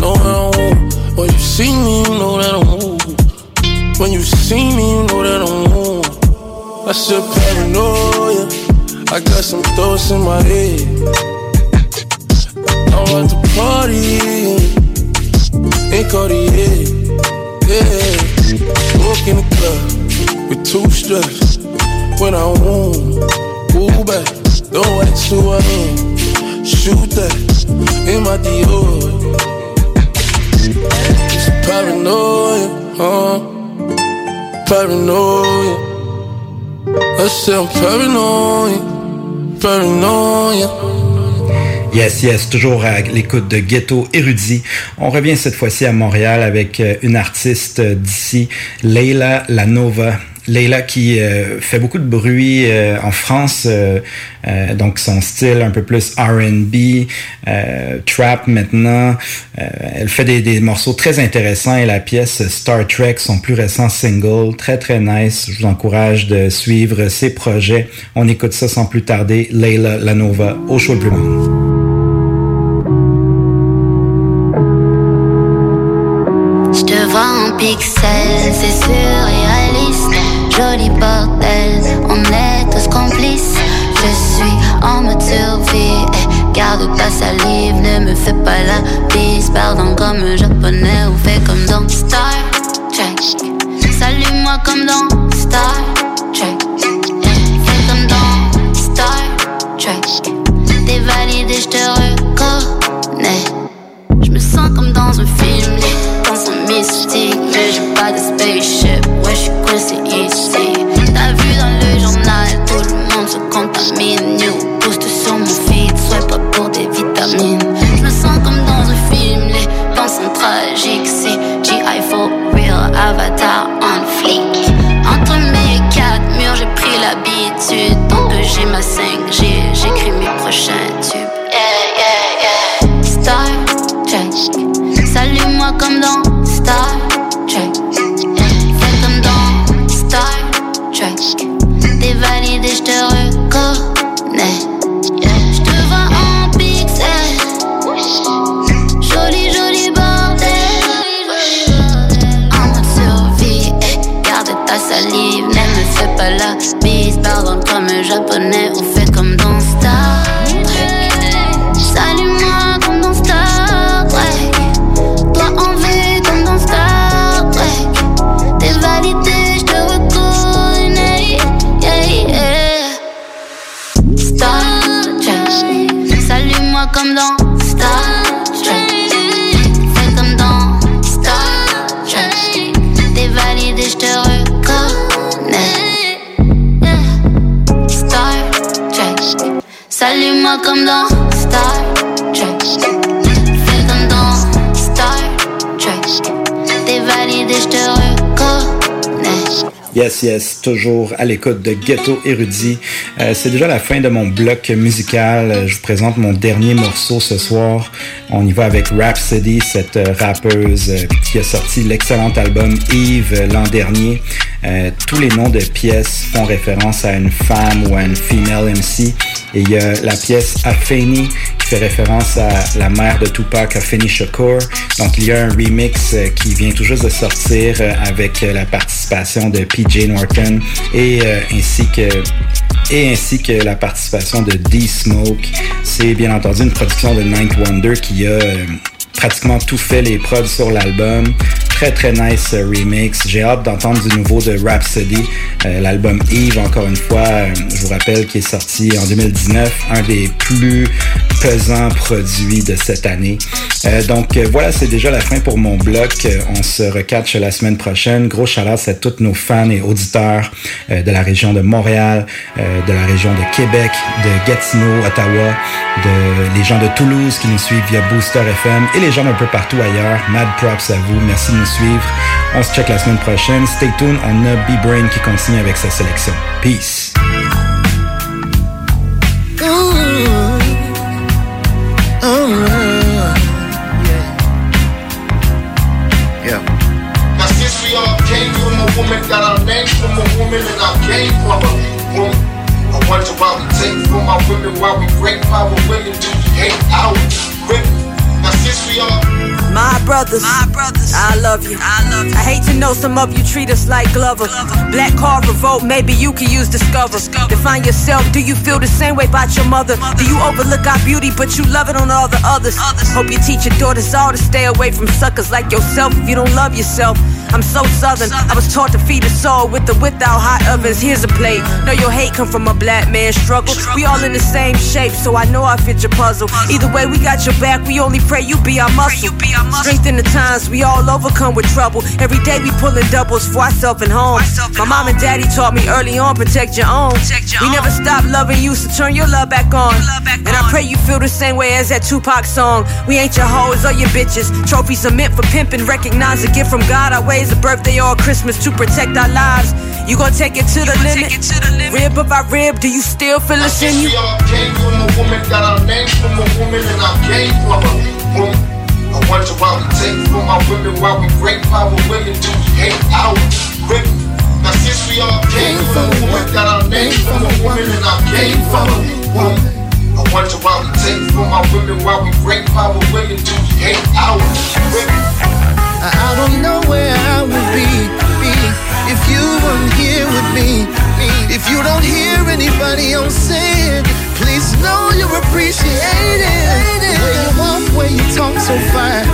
know that I won't. When you see me, you know that I move. When you see me, you know that I'm move. I said paranoia, I got some thoughts in my head. I'm at the party in Cartier. Yeah, walk in the club with two straps. When I want, move back, don't wait till I am. Shoot that in my Dior. It's paranoia, huh? Paranoia. I said I'm paranoia, paranoia. Yes, yes, toujours à l'écoute de Ghetto Érudit. On revient cette fois-ci à Montréal avec euh, une artiste euh, d'ici, Leila Lanova. Leila qui euh, fait beaucoup de bruit en France, donc son style un peu plus R&B, trap maintenant. Elle fait des, morceaux très intéressants et la pièce Star Trek, son plus récent single, très très nice. Je vous encourage de suivre ses projets. On écoute ça sans plus tarder. Leila Lanova au show le plus. Pixels, c'est surréaliste. Joli bordel, on est tous complices. Je suis en mode survie. garde ta salive, ne me fais pas la bise. Pardon comme un japonais ou fais comme dans Star Trek. Salue-moi comme dans Star Trek. Fais comme dans Star Trek. T'es validé, je te reconnais. Mais j'ai pas de spaceship, ouais, je suis coincé ici. T'as vu dans le journal, tout le monde se contamine. japonais au Comme dans Star. Fais comme dans Star. T'es je te. Yes, yes, toujours à l'écoute de Ghetto Érudit. Euh, c'est déjà la fin de mon bloc musical. Euh, Je vous présente mon dernier morceau ce soir. On y va avec Rhapsody, cette euh, rappeuse qui a sorti l'excellent album Eve l'an dernier. Tous les noms de pièces font référence à une femme ou à une female MC. Et il y a la pièce Afeni qui fait référence à la mère de Tupac, Afeni Shakur. Donc il y a un remix euh, qui vient tout juste de sortir euh, avec euh, la participation de PJ Norton et ainsi que et ainsi que la participation de D-Smoke. C'est bien entendu une production de Ninth Wonder qui a pratiquement tout fait les prods sur l'album. Très très nice euh, remix. J'ai hâte d'entendre du nouveau de Rhapsody, euh, l'album Eve, encore une fois, euh, je vous rappelle, qui est sorti en 2019, un des plus pesants produits de cette année. Donc voilà, c'est déjà la fin pour mon. Euh, On se recatche la semaine prochaine. Gros shout à tous nos fans et auditeurs de la région de Montréal, de la région de Québec, de Gatineau, Ottawa, de les gens de Toulouse qui nous suivent via Booster FM et les gens d'un peu partout ailleurs. Mad props à vous. Merci de nous suivre. On se check la semaine prochaine. Stay tuned. On a B-Brain qui continue avec sa sélection. Peace. Wonder why we take from our women, why we break power women, do hate our women? Now we all My brothers, my brothers, I love you. I love you. I hate to know some of you treat us like Glover. Black card revolt, maybe you can use Discover. Define yourself. Do you feel the same way about your mother? Do you overlook our beauty, but you love it on all the others? others? Hope you teach your daughters all to stay away from suckers like yourself if you don't love yourself. I'm so southern. I was taught to feed a soul with the without hot ovens. Here's a plate. Know your hate come from a black man's struggle. We all in the same shape, so I know I fit your puzzle. Either way, we got your back. We only pray you be our muscle. Strength in the times we all overcome with trouble. Every day we pulling doubles for ourselves and home. My mom and daddy taught me early on protect your own. We never stop loving you, so turn your love back on. And I pray you feel the same way as that Tupac song. We ain't your hoes or your bitches. Trophies are meant for pimping. Recognize a gift from God. Our ways a birthday or a Christmas to protect our lives. You gon' take it to the limit. Rib of our rib, do you still feel us in you? we all came from a woman, got our name from a woman, and I came from a woman. I wonder why we take from our women, why we break power women, do we hate our women? Now since we all came from a woman, got our name from a woman, and I came from a woman. I wonder why we take from our women, why we break power women, do we hate our women? I don't know where I would be, be if you weren't here with me. If you don't hear anybody else say it, please know you're appreciated. Where you walk, where you talk so fine,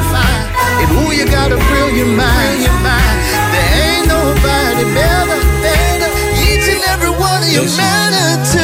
and who you got a brilliant mind. There ain't nobody better, better. Each and every one of you matter to.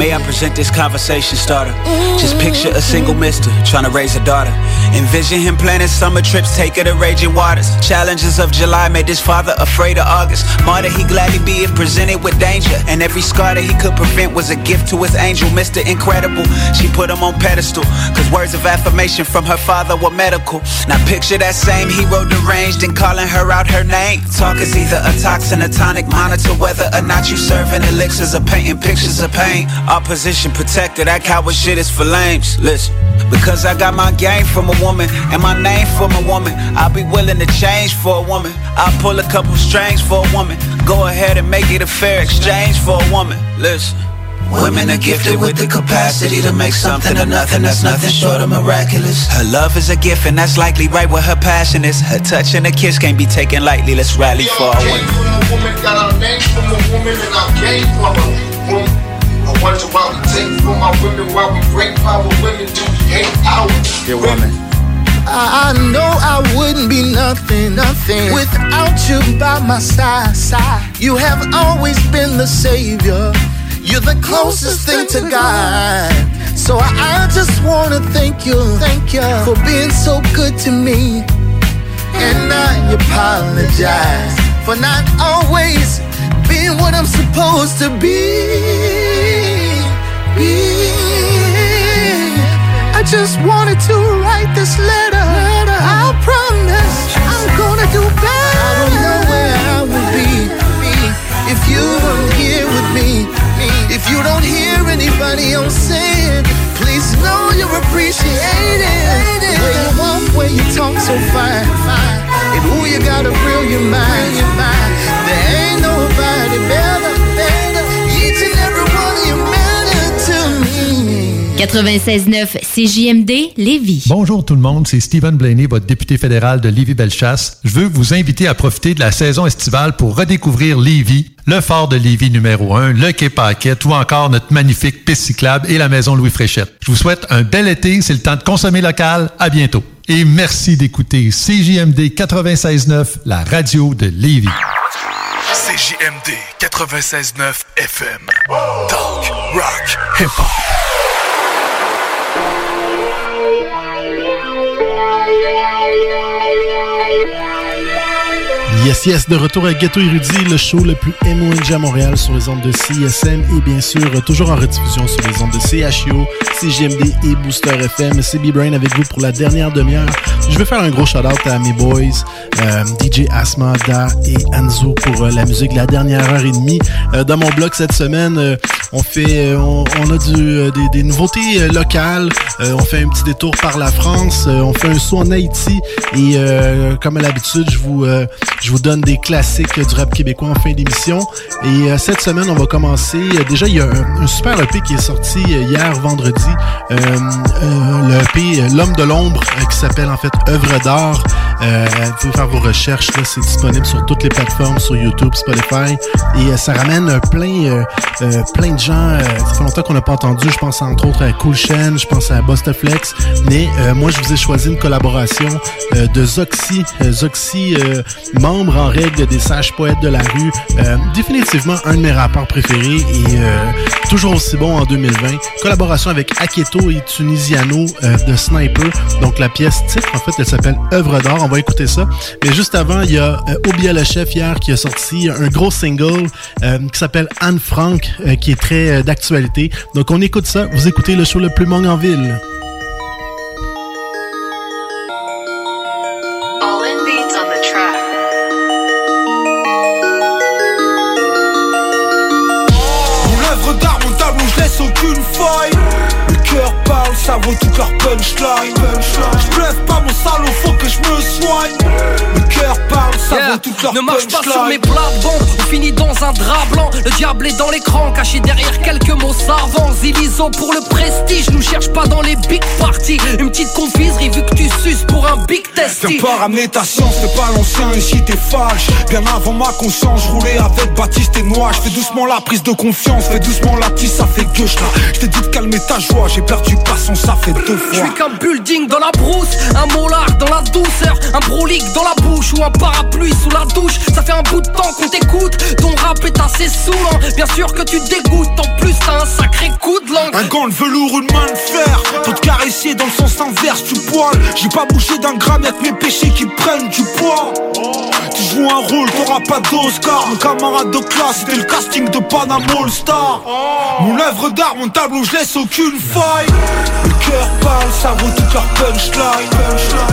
May I present this conversation starter? Just picture a single mister trying to raise a daughter. Envision him planning summer trips, take her to raging waters. Challenges of July made his father afraid of August. Martyr he gladly be if presented with danger. And every scar that he could prevent was a gift to his angel, Mr. Incredible. She put him on pedestal, cause words of affirmation from her father were medical. Now picture that same hero deranged and calling her out her name. Talk is either a toxin, a tonic, monitor whether or not you serving elixirs or painting pictures of pain. Opposition protected, that coward shit is for lames. Listen, because I got my game from a woman and my name from a woman, I'll be willing to change for a woman. I'll pull a couple strings for a woman. Go ahead and make it a fair exchange for a woman. Listen. Women are gifted with the capacity to make something or nothing that's nothing short of miraculous. Her love is a gift, and that's likely right where her passion is. Her touch and a kiss can't be taken lightly. Let's rally for our women. from a woman, got our name from a woman, and I came from a woman. I wonder why we take from our women, why we break power women, do we hate our Your woman. I I know I wouldn't be nothing, nothing without you by my side. side. You have always been the savior. You're the closest thing to God. So I, I just wanna thank you, thank you for being so good to me. And I apologize for not always being what I'm supposed to be. Be. I just wanted to write this letter. I promise I'm gonna do better. I don't know where I would be, if you weren't here with me. If you don't hear anybody else say it, please know you're appreciated. Where you walk, where you talk so fine, and who you got a brilliant mind. 96.9 CJMD Lévis. Bonjour tout le monde, c'est Stephen Blaney, votre député fédéral de Lévis-Bellechasse. Je veux vous inviter à profiter de la saison estivale pour redécouvrir Lévis, le fort de Lévis numéro 1, le quai Paquette ou encore notre magnifique piste cyclable et la maison Louis Fréchette. Je vous souhaite un bel été, c'est le temps de consommer local. À bientôt. et merci d'écouter CJMD 96.9, la radio de Lévis. CJMD 96.9 FM. Talk, rock, hip-hop. life. Yes, yes, de retour à Ghetto Érudit, le show le plus MONG à Montréal sur les ondes de CISM et bien sûr, toujours en rediffusion sur les ondes de CHIO, CGMD et Booster FM. C'est B-Brain avec vous pour la dernière demi-heure. Je vais faire un gros shout-out à mes boys, euh, DJ Asma, Da et Anzo pour euh, la musique de la dernière heure et demie. Euh, dans mon blog cette semaine, euh, on fait, euh, on, on a du, des, des nouveautés locales. On fait un petit détour par la France. On fait un saut en Haïti et comme à l'habitude, je vous, euh, je vous donne des classiques du rap québécois en fin d'émission. Et euh, cette semaine, on va commencer. euh, déjà, il y a un, super EP qui est sorti euh, hier vendredi. Euh, euh, le EP L'homme de l'ombre qui s'appelle en fait œuvre d'art. Vous pouvez faire vos recherches, là, c'est disponible sur toutes les plateformes, sur YouTube, Spotify. Et ça ramène plein, plein de gens. ça fait longtemps qu'on n'a pas entendu. Je pense entre autres à Cool Shen, je pense à Bustaflex. Mais moi, je vous ai choisi une collaboration de Zoxy. Zoxy, euh, en règle des sages poètes de la rue. Euh, définitivement un de mes rappeurs préférés et euh, toujours aussi bon en 2020. Collaboration avec Aketo et Tunisiano euh, de Sniper. Donc la pièce titre, en fait, elle s'appelle Œuvre d'art. On va écouter ça. Mais juste avant, il y a Obia le chef hier qui a sorti un gros single qui s'appelle Anne Frank, qui est très d'actualité. Donc on écoute ça. Vous écoutez le show le plus mong en ville. Ça vaut leur punchline. Bluffe pas mon salaud, faut je me soigne. Le cœur parle, ça Yeah. vaut toute leur Ne marche pas sur mes plates-bandes, on finit dans un drap blanc. Le diable est dans l'écran, caché derrière quelques mots savants. Zilizo pour le prestige, nous cherche pas dans les big parties. Une petite confiserie vu que tu suces pour un big testy. Viens pas ramener ta science, t'es pas l'ancien, ici t'es fâche Bien avant ma conscience, je roulais avec Baptiste et Noix Je fais doucement la prise de confiance, fais doucement la petite, ça fait gauche là Je t'ai dit de calmer ta joie, j'ai perdu patience, ça fait deux Je fois suis qu'un building dans la brousse, un molar dans la un brolic dans la bouche ou un parapluie sous la douche. Ça fait un bout de temps qu'on t'écoute, ton rap est assez saoulant. Bien sûr que tu dégoûtes, en plus t'as un sacré coup de langue. Un gant de velours, une main de fer Pour te caresser dans le sens inverse du poil J'ai pas bougé d'un gramme, que mes péchés qui prennent du poids Tu joues un rôle, t'auras pas d'Oscar Mon camarade de classe, c'était le casting de Panama All Star Mon œuvre d'art, mon tableau, je laisse aucune faille Le cœur parle, ça vaut toute leur punchline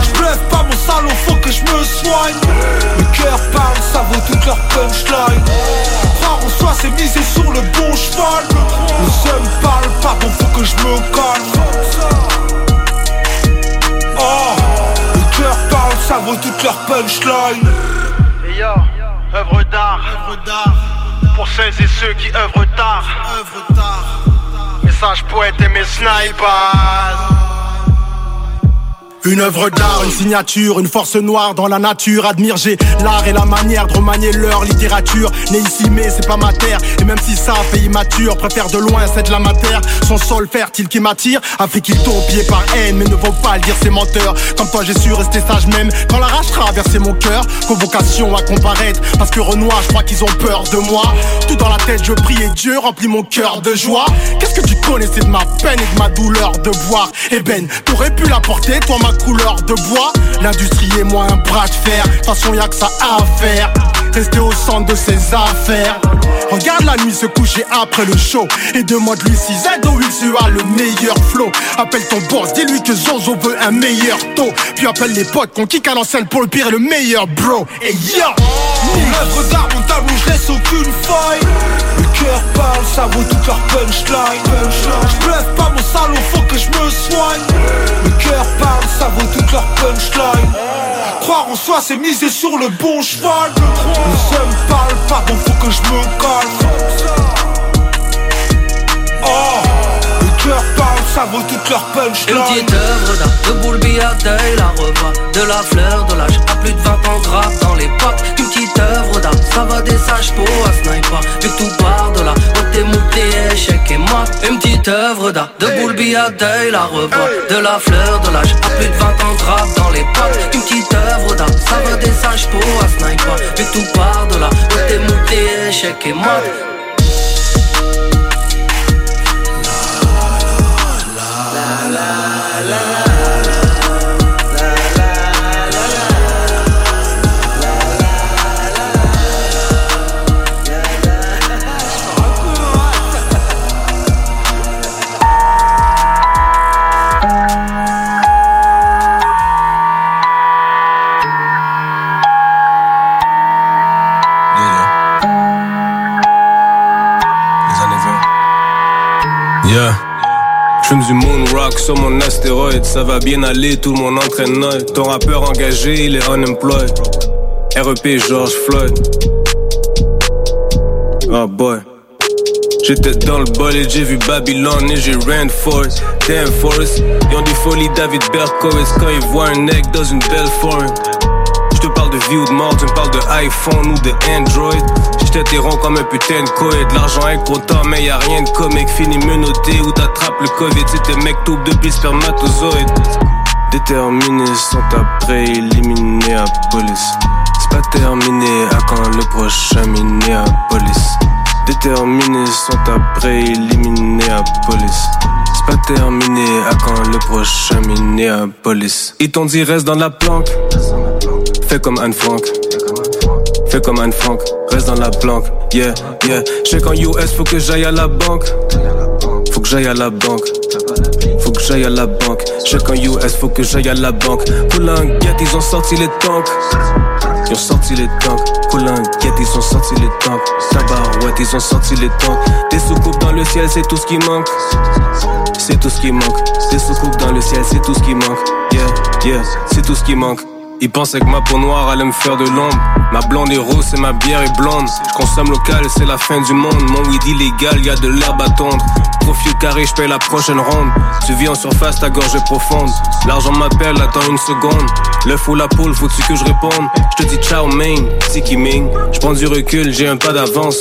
Je bluffe mon salaud, faut que je me soigne. Le cœur parle, ça vaut toute leur punchline. Croire en soi, c'est miser sur le bon cheval. Le seul parle pas, donc faut que je me calme. Oh, le cœur parle, ça vaut toute leur punchline. Et yo, œuvre d'art, pour celles et ceux qui œuvrent tard, message poète et mes snipers. Une œuvre d'art, une signature, une force noire dans la nature. Admire, j'ai l'art et la manière de remanier leur littérature. Né ici, mais c'est pas ma terre. Et même si ça fait immature, préfère de loin, c'est de la matière. Son sol fertile qui m'attire. Afrique, il pied par haine, mais ne vaut pas le dire, c'est menteur. Comme toi, j'ai su rester sage même quand la rage traversait mon cœur. Convocation à comparaître, parce que Renoir, je crois qu'ils ont peur de moi. Tout dans la tête, je prie et Dieu remplit mon cœur de joie. Qu'est-ce que tu connaissais de ma peine et de ma douleur de boire Eh ben, t'aurais pu l'apporter, toi, ma couleur de bois. L'industrie et moi, un bras de fer. Façon, y'a que ça à faire. Rester au centre de ses affaires. Regarde la nuit se coucher après le show. Et demande lui si Zado tu a le meilleur flow. Appelle ton boss, dis-lui que Zozo veut un meilleur taux. Puis appelle les potes qu'on kick à l'ancienne pour le pire et le meilleur bro. Et yo! Œuvre d'art, aucune. Cœur parle, ça vaut toute leur punchline. Je bluffe pas mon salaud, faut que je me soigne. Le cœur parle, ça vaut toute leur punchline. Croire en soi, c'est miser sur le bon cheval. Le seul parle pas, donc faut que je me calme. Oh, le cœur parle, ça vaut toute leur Une punchline. petite œuvre d'art, de boule billardeuil, la revoit De la fleur de l'âge, à plus de 20 ans grave dans les potes Une petite œuvre d'art, ça va des sages pour un sniper. Vu que tout part de là, t'es monté échec et mat Une petite œuvre d'art, de boule à deuil, la revoit De la fleur de l'âge, à plus de 20 ans grave dans les potes Une petite œuvre d'art, ça va des sages pour un sniper. Mais tout part de là, t'es monté, échec et mat J'fume du moon rock sur mon astéroïde, ça va bien aller, tout le monde entraîne. Ton rappeur engagé, il est unemployed. REP George Floyd. Oh boy. J'étais dans le bol et j'ai vu Babylone et j'ai ran for it. Damn Forest, ils ont des folies David Berkowitz quand ils voient un egg dans une belle foreign. De vie ou de mort, tu me parles de iPhone ou de Android. Je t'interromps comme un putain de coïd. L'argent est content, mais y a rien de comique. Fini menotté ou t'attrapes le Covid. C'est tes mecs tout depuis spermatozoïdes. Déterminés sont après éliminés à police. C'est pas terminé, à quand le prochain police? Déterminés sont après éliminés à police. C'est pas terminé, à quand le prochain police? Ils t'ont dit reste dans la planque. Fais comme Anne Frank. Fais comme Anne Frank. Reste dans la planque. Yeah, yeah. J'sais qu'en US, faut que j'aille à la banque. Faut que j'aille à la banque. Faut que j'aille à la banque. J'sais qu'en US, faut que j'aille à la banque. Coulinguette, ils ont sorti les tanks. Ils ont sorti les tanks. Coulinguette, ils ont sorti les tanks. Tabarouette, ils ont sorti les tanks. Des soucoupes dans le ciel, c'est tout ce qui manque. C'est tout ce qui manque. Des soucoupes dans le ciel, c'est tout ce qui manque. Yeah, yeah, c'est tout ce qui manque. Ils pensaient que ma peau noire allait me faire de l'ombre. Ma blonde est rose et ma bière est blonde. Je consomme local, c'est la fin du monde. Mon weed illégal, y a de l'herbe à tondre. Profil carré, je paye la prochaine ronde. Tu vis en surface, ta gorge est profonde. L'argent m'appelle, attends une seconde. L'œuf ou la poule, faut-tu que je réponde? Je te dis ciao, main, Tiki Ming. Je prends du recul, j'ai un pas d'avance.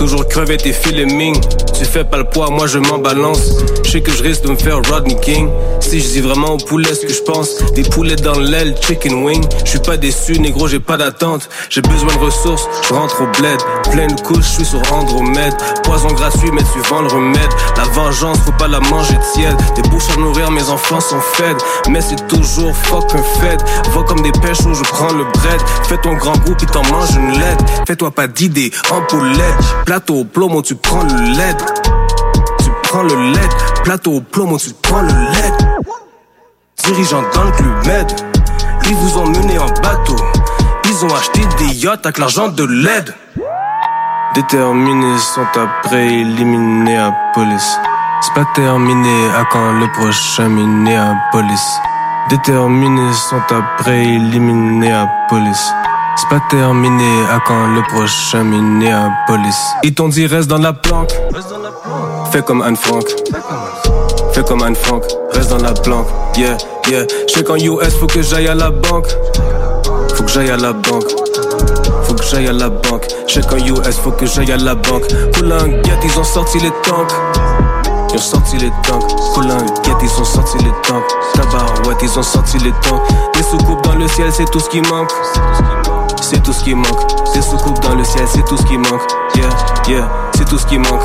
Toujours tes filets ming. Tu fais pas le poids, moi je m'en balance. Je sais que je risque de me faire Rodney King. Si je dis vraiment au poulet ce que je pense, des poulets dans l'aile, chicken wing. Je suis pas déçu, négro, j'ai pas d'attente. J'ai besoin de ressources, rentre au bled. Pleine couche, je suis sur Andromède. Poison gratuit, mais tu vends le remède. La vengeance, faut pas la manger tiède. Des bouches à nourrir, mes enfants sont fed. Mais c'est toujours fuck un fed. Va comme des pêches où je prends le bread. Fais ton grand goût, puis t'en manges une lettre. Fais-toi pas d'idées, en poulette. Plateau au plomo, tu prends le LED. Tu prends le LED. Plateau au plomo, tu prends le LED. Dirigeant dans le club med. Ils vous ont mené en bateau. Ils ont acheté des yachts avec l'argent de l'aide. Déterminés sont après éliminés à police. C'est pas terminé, à quand le prochain police Déterminés sont après éliminés à police. C'est pas terminé, à quand le prochain police Ils t'ont dit reste dans la planque. Fais comme Anne Frank. Fais comme Anne Frank, reste dans la planque. Yeah, yeah. J'sais qu'en US, faut que j'aille à la banque. Faut que j'aille à la banque. Faut que j'aille à la banque. J'sais qu'en US, faut que j'aille à la banque. Coulinguette, ils ont sorti les tanks. Ils ont sorti les tanks. Coulinguette, ils ont sorti les tanks. Tabarouette, ils ont sorti les tanks. Des soucoupes dans le ciel, c'est tout ce qui manque. C'est tout ce qui manque. Des soucoupes dans le ciel, c'est tout ce qui manque. Yeah, yeah, c'est tout ce qui manque.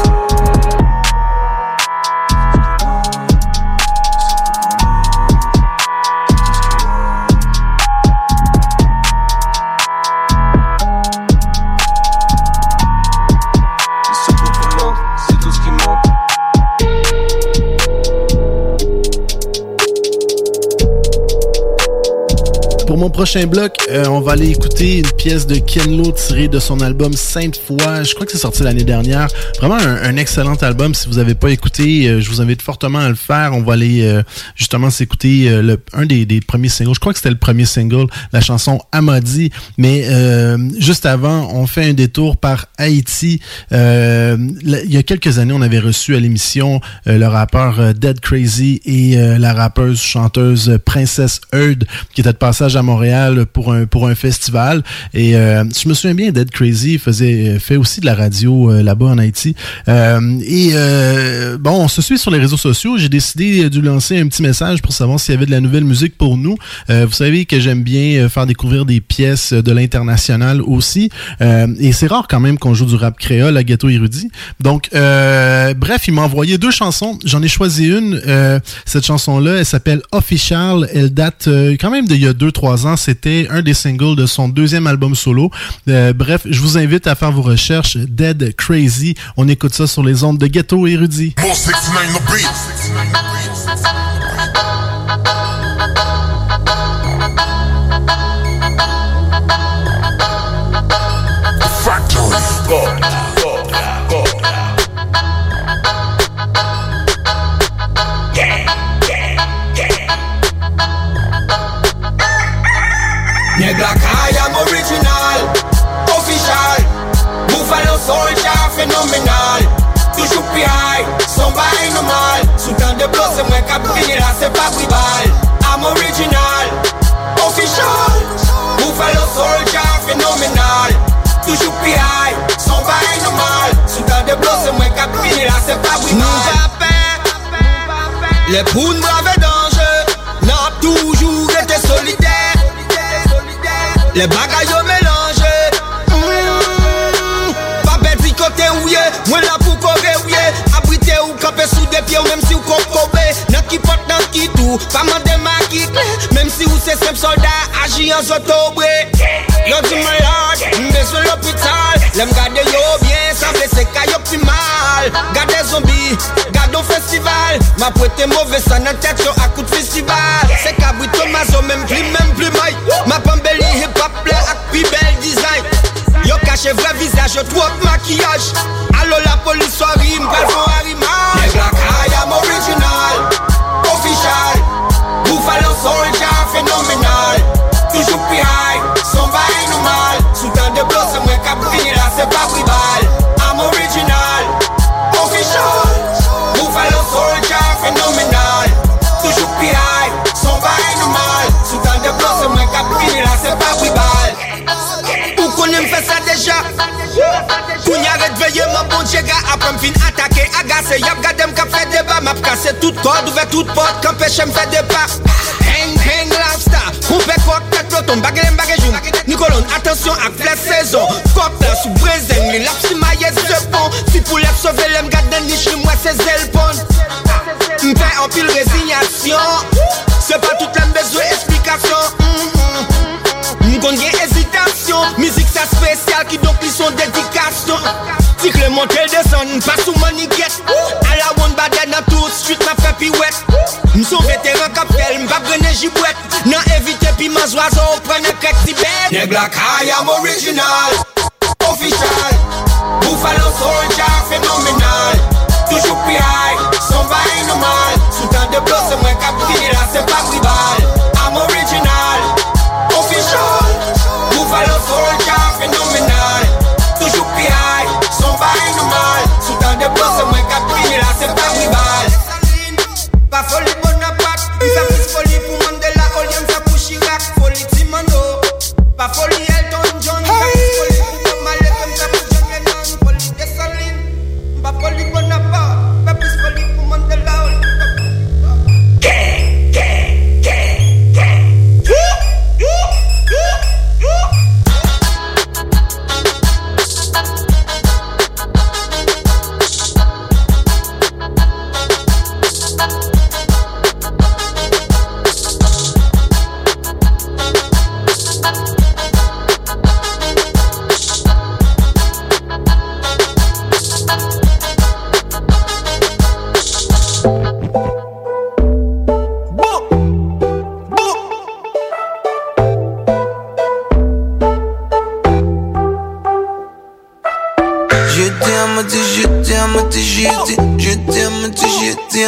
Prochain bloc, euh, on va aller écouter une pièce de Ken Lo tirée de son album Sainte Foi. Je crois que c'est sorti l'année dernière. Vraiment un, excellent album. Si vous n'avez pas écouté, euh, je vous invite fortement à le faire. On va aller euh, justement s'écouter euh, un des, premiers singles. Je crois que c'était le premier single, la chanson Amadi. Mais juste avant, on fait un détour par Haïti. Il y a quelques années, on avait reçu à l'émission le rappeur Dead Crazy et la rappeuse chanteuse Princess Heard qui était de passage à Montréal Montréal pour un, pour un festival. Et euh, je me souviens bien, Dead Crazy faisait euh, fait aussi de la radio euh, là-bas en Haïti. et bon, on se suit sur les réseaux sociaux. J'ai décidé de lancer un petit message pour savoir s'il y avait de la nouvelle musique pour nous. vous savez que j'aime bien faire découvrir des pièces de l'international aussi. et c'est rare quand même qu'on joue du rap créole à Ghetto Érudit. Donc, bref, il m'a envoyé deux chansons. J'en ai choisi une. cette chanson-là, elle s'appelle Official. Elle date quand même d'il y a 2-3 ans c'était un des singles de son deuxième album solo. Euh, bref, je vous invite à faire vos recherches. Dead Crazy. On écoute ça sur les ondes de Ghetto Érudit. Les poudres braves danger, n'a toujours été solidaire. Les bagailles au mélange. Pas bête côté où yé, moi là pour courir où yé. Abrité ou camper sous des pieds ou même si ou comme Kobe. N'a qui porte dans qui tout, pas qui clé. Même si ou c'est simple soldat, agit en zotobré. Yo dis malade, m'besoin l'hôpital. L'aime garder yo bien, sans blesser qu'à optimal. Garder zombie, garde au festival. Ma prêté mauvais ça dans tête yo de festival. C'est cabri Thomas même plus, même plus maille. Ma pambelli hip hop play ak pi bel design. Yo caché vrai visage, yo trop de maquillage. Allo la rime, pas font kase Yap gade m kap fè deba Map kase tout kod, ouve tout pot Kan peche m fè deba Heng, heng, lobster Koupe kok, tet ploton Bagè lem bagè joun Nikolon, atensyon ak flè sezon Kopte sou brezen Li lap bon. si maye zepon Si pou lep sove lem gade nish Li mwen se zelpon. M fè anpil rezinyasyon Se pa tout lem bezwe esplikasyon M mm-hmm. kon gen ezitasyon Mizik sa spesyal ki donk li son dedikasyon Sikle monte deson, pas sou maniket A la woun baden nan tou street ma fe pi wet Mson veteran kap fel, mpa prene jibwet Nan evite pi ma zwazo, prene kret tibet. Neg la kaya m original.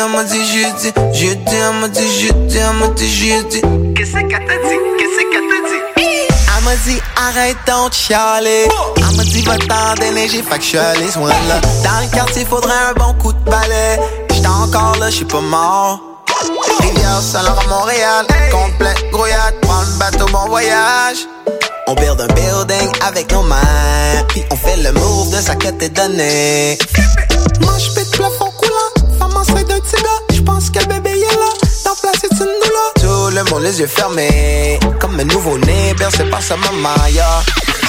Je t'aime, dis, je dis, je t'aime, dis, je t'aime, dis, je dis. Qu'est-ce qu'elle t'a dit? Qu'est-ce qu'elle t'a dit? Elle m'a dit arrête donc chialer Elle m'a dit va-t'en déneiger Fait que je suis allé là Dans le quartier faudrait un bon coup de balai J'étais encore là, j'suis pas mort Rivière à Montréal. Complet, grouillade, prends le bateau, bon voyage. On build un building avec nos mains. Puis on fait le move de ça que t'es donné. Moi j'pète plafond enceinte d'un petit gars. J'pense que le bébé est là. Dans place c'est une doula. Tout le monde les yeux fermés. Comme un nouveau-né bercé par sa maman, yeah.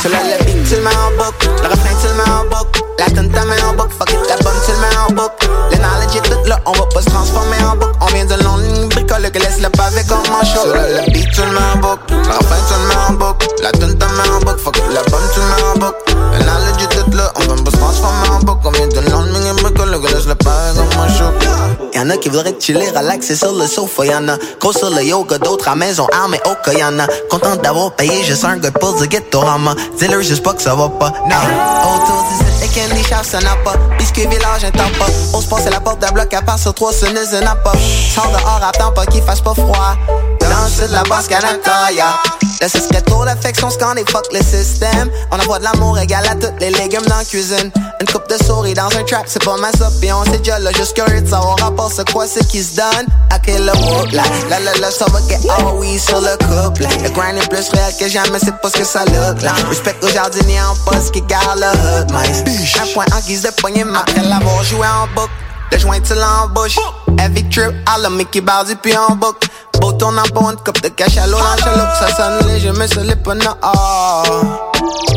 Là le beat, tu le mets en boucle. Le refrain, tu le mets en boucle. La tune, t'as mis en boucle. Fuck it, la bonne, tu le mets en boucle. Le knowledge est tout là. On va pas se transformer en boucle. On vient de longue bricole que laisse le pavé comme un. C'est là le beat, tu le mets en boucle. Le refrain, tu le mets en boucle. La tune, t'as mis en boucle. Fuck la bonne, tu le mets en boucle. Le knowledge est tout là. On pas se transformer en boucle. On vient de longue bricole que laisse le pavé comme un chaud. Y'en a qui voudraient chiller, relaxer sur le sofa. Y'en a gros sur le yoga, d'autres à maison, armés au cas. Y'en a content d'avoir payé, juste un gars pour du ghetto rama. Dis-leur juste pas que ça va pas. Nah. Autour du et candy shop, ça n'a pas. Biscuit village, un pas. On se passe la porte d'un bloc à part sur trois, ce n'est pas. Sors dehors, attends pas qu'il fasse pas froid. Dans le sud, la basse Canada, yeah. Là, ce serait trop l'affection, scan et fuck le système. On envoie de l'amour égal à tous les légumes dans la cuisine. Une coupe de souris dans un trap, c'est pas ma soupe. Et on s'est déjà là, juste curieux de savoir rapport c'est quoi ce qui se donne. À quel whoop, là, là, là, là, ça va get all oui sur le couple. Le grind est plus réel que jamais, c'est pas ce que ça look là. Respect aux jardiniers en poste qui garde le hood, mice. Un point en guise de poignée, après l'avoir joué en boucle. Le joint tu l'embauche. Heavy trip, à la Mickey Bowsy puis en boucle. Beau tournant pour une coupe de l'eau dans chaloupe. Ça sonne léger, mais ça l'est pas non. Oh.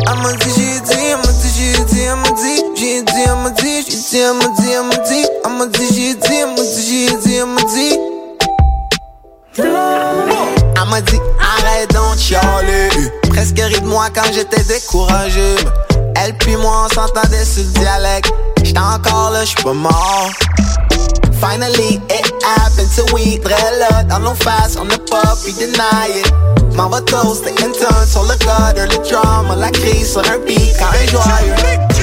Elle m'a dit, j'ai dit, elle m'a dit, j'ai dit, elle m'a dit, j'ai dit, elle m'a dit, j'ai dit, elle m'a dit, elle m'a dit, elle m'a dit, j'ai dit, elle m'a dit, j'ai dit, elle m'a dit. Elle m'a dit, arrête donc chialer. Presque ri de moi quand j'étais découragé. Elle puis moi on s'entendait sur le dialecte. J'étais encore là, j'suis pas mort. Finally, it happened to we Très là, dans nos faces, on ne pas pu deny it. M'en va toast, et intern sur le gutter, le drama, la crise sur un beat, quand un joyeux.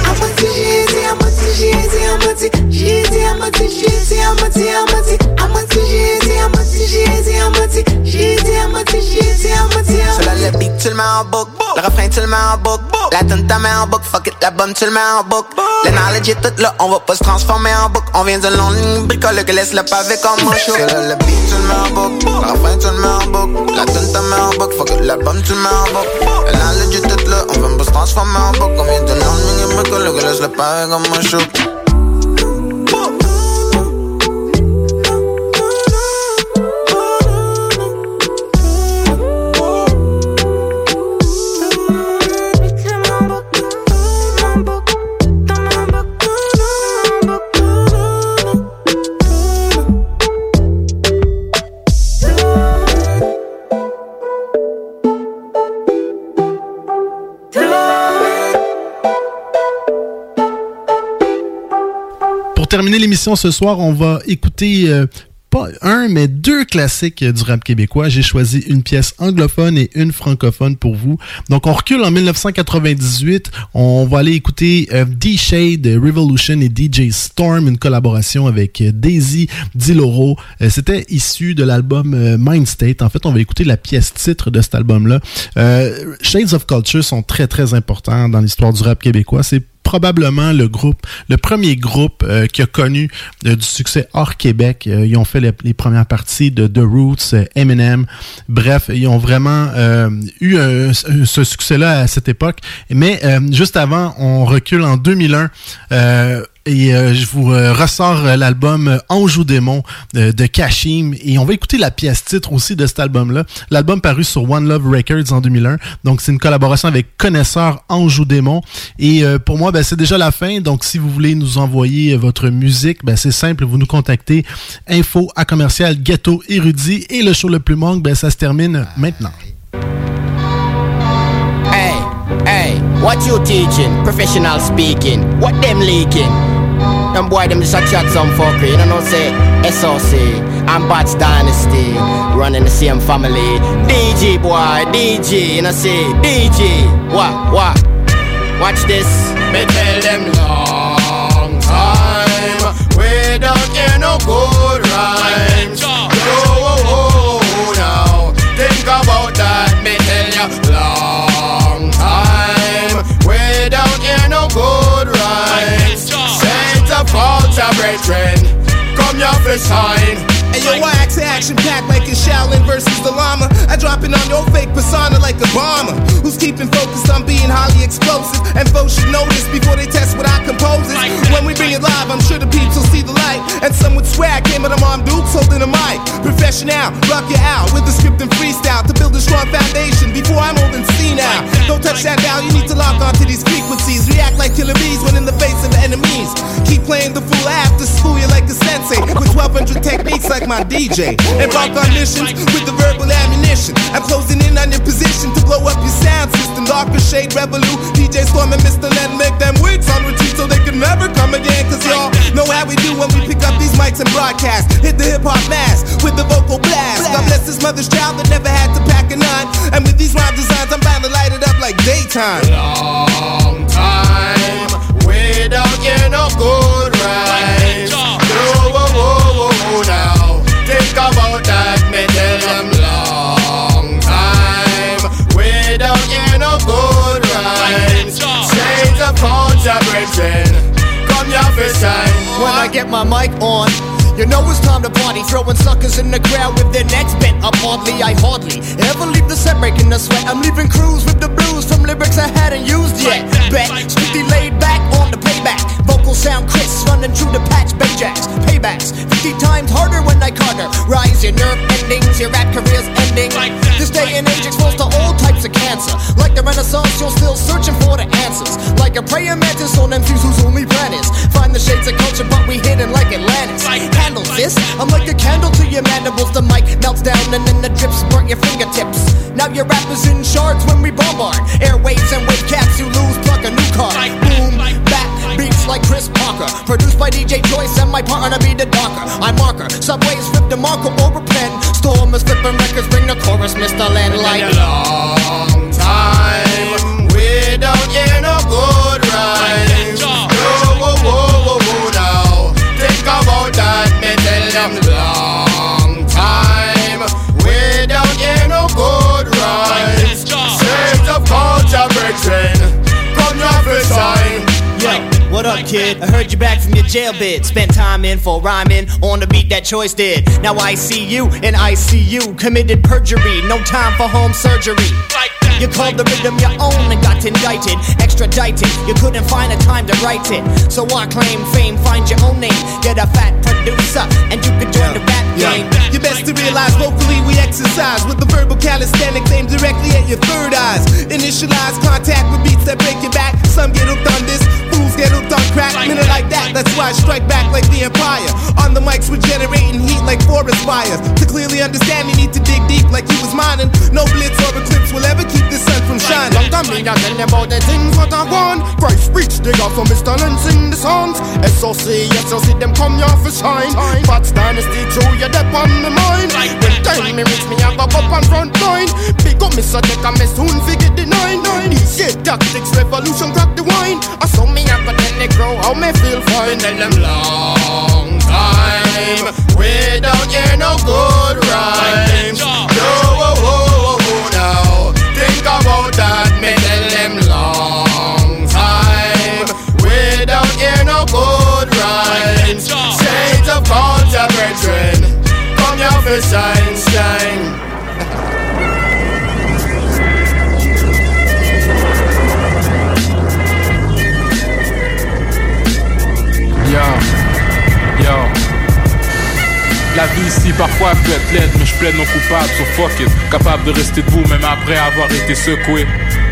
Le mets refrain, tu le mets en boucle, la tune, t'as mis en boucle, fuck it, la bonne, tu le mets en boucle. Le knowledge est tout là, on va pas se transformer en boucle, on vient de longue bricole que laisse le pavé comme un show. Le beat, tu le mets en boucle, le refrain, tu le mets en boucle, la tune, t'as mis en boucle, fuck it, la bonne, tu le mets en boucle. Le knowledge est tout on pas se transformer en boucle, on vient de longue bricole que laisse le pavé comme un show. Pour terminer l'émission ce soir, on va écouter euh, pas un, mais deux classiques du rap québécois. J'ai choisi une pièce anglophone et une francophone pour vous. Donc, on recule en 1998. On va aller écouter euh, D-Shade, Revolution et DJ Storm, une collaboration avec euh, Daisy Diloro. Euh, C'était issu de l'album Mind State. En fait, on va écouter la pièce titre de cet album-là. Shades of Culture sont très, très importants dans l'histoire du rap québécois. Probablement le groupe, le premier groupe euh, qui a connu euh, du succès hors Québec. Euh, ils ont fait les, premières parties de The Roots, euh, Eminem. Bref, ils ont vraiment eu ce succès-là à cette époque. Mais juste avant, on recule en 2001. Et euh, je vous euh, ressors euh, l'album Anjou Démon de Kashim. Et on va écouter la pièce titre aussi de cet album-là. L'album paru sur One Love Records en 2001. Donc c'est une collaboration avec Connaisseur Anjou Démon. Et pour moi, ben, c'est déjà la fin. Donc si vous voulez nous envoyer votre musique, ben, c'est simple. Vous nous contactez. Info à commercial ghetto érudit. Et le show le plus manque, ben, ça se termine maintenant. Hey, hey, what you teaching? Professional speaking. What them leaking? Them boy them just a chat some fuckery. You know what say? SOC and Bats Dynasty. Running the same family. DJ boy, DJ, you know say DJ. What, what? Watch this. Me tell them long time. We don't hear no good rhymes. Sign. Hey yo, I act action packed like it's Shaolin versus the llama. I drop it on your fake persona like a bomber. Who's keeping focused on being highly explosive? And folks should notice before they test what I compose. When we bring it live, I'm sure the peeps will see the light. And some would swear I came at them Mom Dukes holding a mic. Professional, rock you out with the script and freestyle to build a strong foundation before I'm old and senile. Don't touch that dial, you need to lock onto these frequencies. React like killer bees when in the face of enemies. Keep playing the fool after school, you like a sensei. With 1200 techniques like my DJ. Embark on with the verbal ammunition. I'm closing in on your position to blow up your sound system. Darker shade, revolute. DJ Storm and Mr. Len make them wigs on retreat so they can never come again. Cause y'all know how we do when we pick up these mics and broadcast. Hit the hip hop mask with the vocal blast. God bless this mother's child that never had to pack a nine. And with these rhyme designs, I'm bound to light it up like daytime. Long time without you no good rhymes. Brethren, come your first time. When I get my mic on, you know it's time to party. Throwing suckers in the crowd with their necks bent up hardly. I hardly ever leave the set breaking the sweat. I'm leaving crews with the blues from lyrics I hadn't used yet. Bet, strictly laid back on the playback. Vocals sound crisp, running through the patch. Bayjacks, paybacks. 50 times harder when I Carter. Rise your nerve endings, your rap career's ending. This day and age exposed to all types of cancer. Like the Renaissance, you're still searching for the answers. Like a praying mantis on MCs whose only plan is find the shades of culture, but we hidden like Atlantis. Handle this, I'm like a candle to your mandibles. The mic melts down and then the drips burnt your fingertips. Now your rap is in shards when we bombard. Airwaves and wave caps, you lose, pluck a new card. Boom, back, beats like Chris Parker. Produced by DJ Joyce and my partner be the darker. I marker, subways flip the marker over pen. Storm is flipping records, bring the chorus, Mr. Land like Been a long time without you no good rhymes. No, whoa, whoa, whoa, whoa, now think about that, me tell them what up, kid? I heard you back from your jail bid. Spent time in for rhyming on the beat that Choice did. Now I see you in ICU. Committed perjury, no time for home surgery. You called the rhythm your own and got indicted, extradited. You couldn't find a time to write it. So I claim fame, find your own name. Get a fat producer, and you can join the rap game. You best to realize vocally we exercise with the verbal calisthenics aimed directly at your third eyes. Initialize contact with beats that break your back. Some get hooked on this, fools get hooked on crack. Minute like that, that's why I strike back like the Empire. On the mics, we're generating heat like forest fires. To clearly understand, you need to dig deep like you was mining. No blitz or eclipse will ever keep the sun from shining. Long time me a tell them about the things what I want. Christ reach dig off from Mr. Len sing the songs. SOC, SOC them come here for shine. Bats dynasty true, you dep on my mind. When time me reach me I go up on front line. Big up Mr. Tech and me soon forget the nine. These shit tactics revolution crack the wine. I saw me I go tell the crow how me feel fine. Tell them long time without you no good rhymes. Parfois peut être laide, mais je plaide non coupable, so fuck it. Capable de rester debout même après avoir été secoué.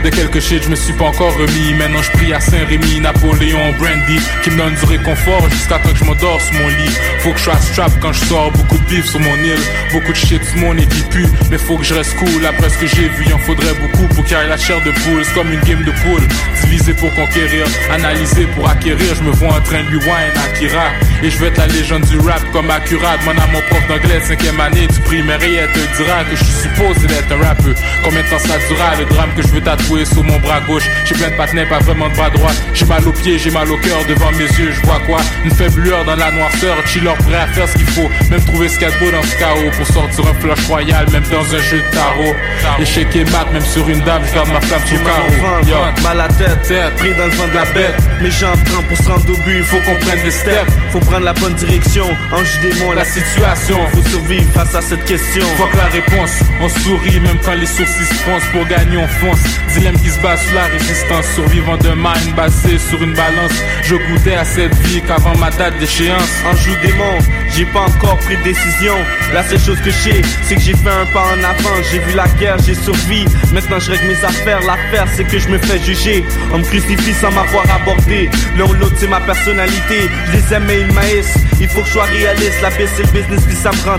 De quelques shit, je me suis pas encore remis. Maintenant je prie à Saint-Rémy, Napoléon, Brandy, qui me donne du réconfort jusqu'à temps que je m'endors sur mon lit. Faut que je sois strap quand je sors, beaucoup de bif sur mon île, beaucoup de shit sur mon nez qui pue. Mais faut que je reste cool, après ce que j'ai vu, il en faudrait beaucoup pour ait la chair de poule. C'est comme une game de poule, divisé pour conquérir, analysé pour acquérir. Je me vois en train de wine, Akira. Et je veux être la légende du rap comme accurate. Mon mon prof d'anglais de cinquième année du primaire elle te dira que je suis supposé d'être un rappeur. Combien de temps ça durera le drame que je veux tatouer sur mon bras gauche? J'ai plein de patinets, pas vraiment de bras droit J'ai mal aux pieds, j'ai mal au cœur devant mes yeux, je vois quoi? Une faible lueur dans la noirceur, chiller prêt à faire ce qu'il faut Même trouver ce qu'il y a de beau dans ce chaos Pour sortir un flush royal, même dans un jeu de tarot Échec et mat, même sur une dame, je garde ma flamme sous carreau Yo. mal à tête, pris dans le vent de la bête. Mes jambes trempent pour se rendre au but, Faut qu'on prenne des steps, Faut prendre la bonne direction. Ange démon, la situation. Faut survivre face à cette question. Fuck la réponse, on sourit même quand les sourcils se. Pour gagner, on fonce. Dilemme qui se base sur la résistance. Survivant de mind basé sur une balance. Je goûtais à cette vie qu'avant ma date d'échéance. Ange ou démon, j'ai pas encore pris de décision. La seule chose que je sais, c'est que j'ai fait un pas en avant. J'ai vu la guerre, j'ai survécu. Maintenant je règle mes affaires. L'affaire, c'est que je me fais juger. On me crucifie sans m'avoir abordé. L'un ou l'autre, c'est ma personnalité. Je les aime, mais ils maïs. Il faut que je sois réaliste. La baisse, c'est le business, puis ça me rend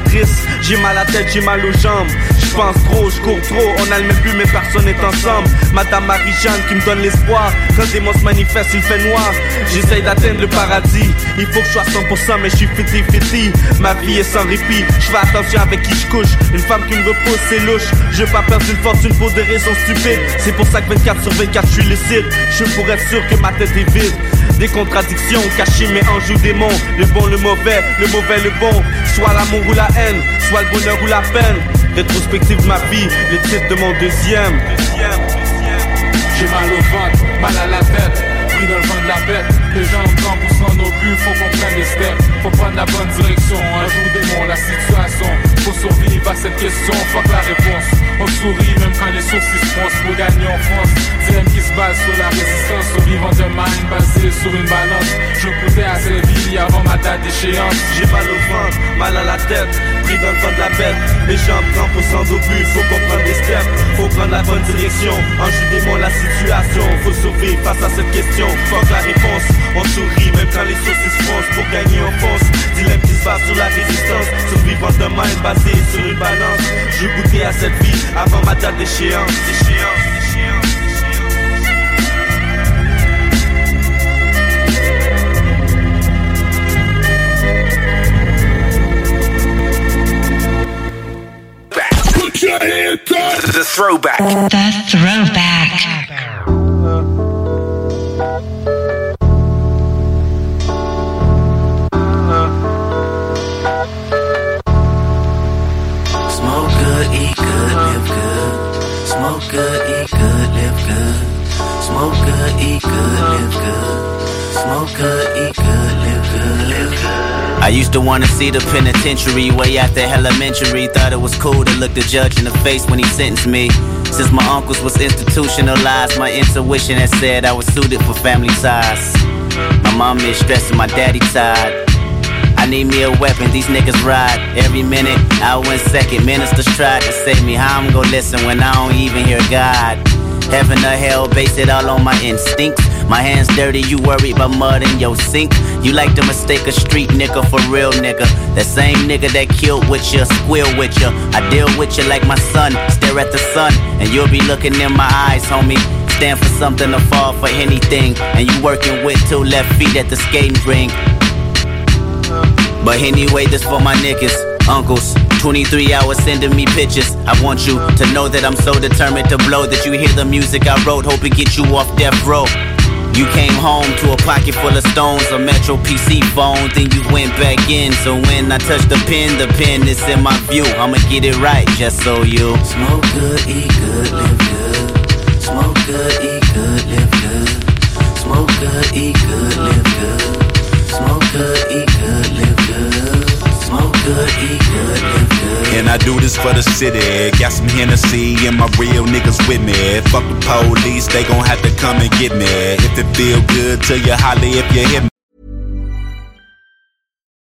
J'ai mal à la tête, j'ai mal aux jambes. Je pense trop, je cours trop. On a le même but, mais personne n'est ensemble. Madame Marie-Jeanne qui me donne l'espoir. Quand des démon se manifeste, il fait noir. J'essaye d'atteindre le paradis. Il faut que je sois 100%, mais je suis fiti fiti. Ma vie est sans répit. Je fais attention avec qui je couche. Une femme qui me repousse, c'est louche. Je veux pas perdre une fortune pour des raisons stupides. C'est pour ça que 24 sur 24, je suis lucide. Je pour être sûr que ma tête est vide. Des contradictions cachées, mais en joue démon. Le bon, le mauvais, le mauvais, le bon. Soit l'amour ou la haine, soit le bonheur ou la peine. Rétrospective ma vie, le titre de mon deuxième. J'ai mal au ventre, mal à la tête, pris dans le vent de la bête. Les gens en pour nos buts, faut qu'on prenne les steps. Faut prendre la bonne direction, un jour démon, la situation. Faut survivre à cette question, fuck la réponse. On sourit même quand les sourcils se froncent pour gagner en France. Dilemme qui se base sur la résistance, survivant de mind basé sur une balance. Je goûtais à cette vie avant ma date d'échéance. J'ai mal au ventre, mal à la tête, pris dans le vent de la bête. Les jambes crampent au sang au faut qu'on prenne des steps. Faut prendre la bonne direction, en démon la situation. Faut survivre face à cette question, fuck la réponse. On sourit même quand les sourcils se froncent pour gagner en fonce. Dilemme qui se base sur la résistance, survivant de mind basé sur une balance. Je goûtais à cette vie avant ma date d'échéance. Put your hands up. The throwback. The throwback. I used to wanna see the penitentiary way after elementary. Thought it was cool to look the judge in the face when he sentenced me. Since my uncles was institutionalized, my intuition has said I was suited for family size. My mom is stressing my daddy tired. I need me a weapon, these niggas ride every minute, hour and second. Ministers tried to save me, how I'm gonna listen when I don't even hear God? Heaven or hell, base it all on my instincts. My hands dirty, you worried about mud in your sink. You like to mistake a street nigga for real nigga. That same nigga that killed with you, squeal with you. I deal with you like my son, stare at the sun, and you'll be looking in my eyes, homie. Stand for something or fall for anything. And you working with two left feet at the skating rink. But anyway, this for my niggas, uncles. 23 hours sending me pictures. I want you to know that I'm so determined to blow that you hear the music I wrote, hope it get you off death row. You came home to a pocket full of stones, a Metro PC phone, then you went back in. So when I touch the pen, the pen is in my view. I'ma get it right, just so you Smoke good, eat good, live good. Smoke good, eat good, live good. Smoke good, eat good, live good. Smoke good, eat good, live good. Smoke good. And I do this for the city. Got some Hennessy and my real niggas with me. Fuck the police, they gon' have to come and get me. If it feel good to you, holla if you hit me.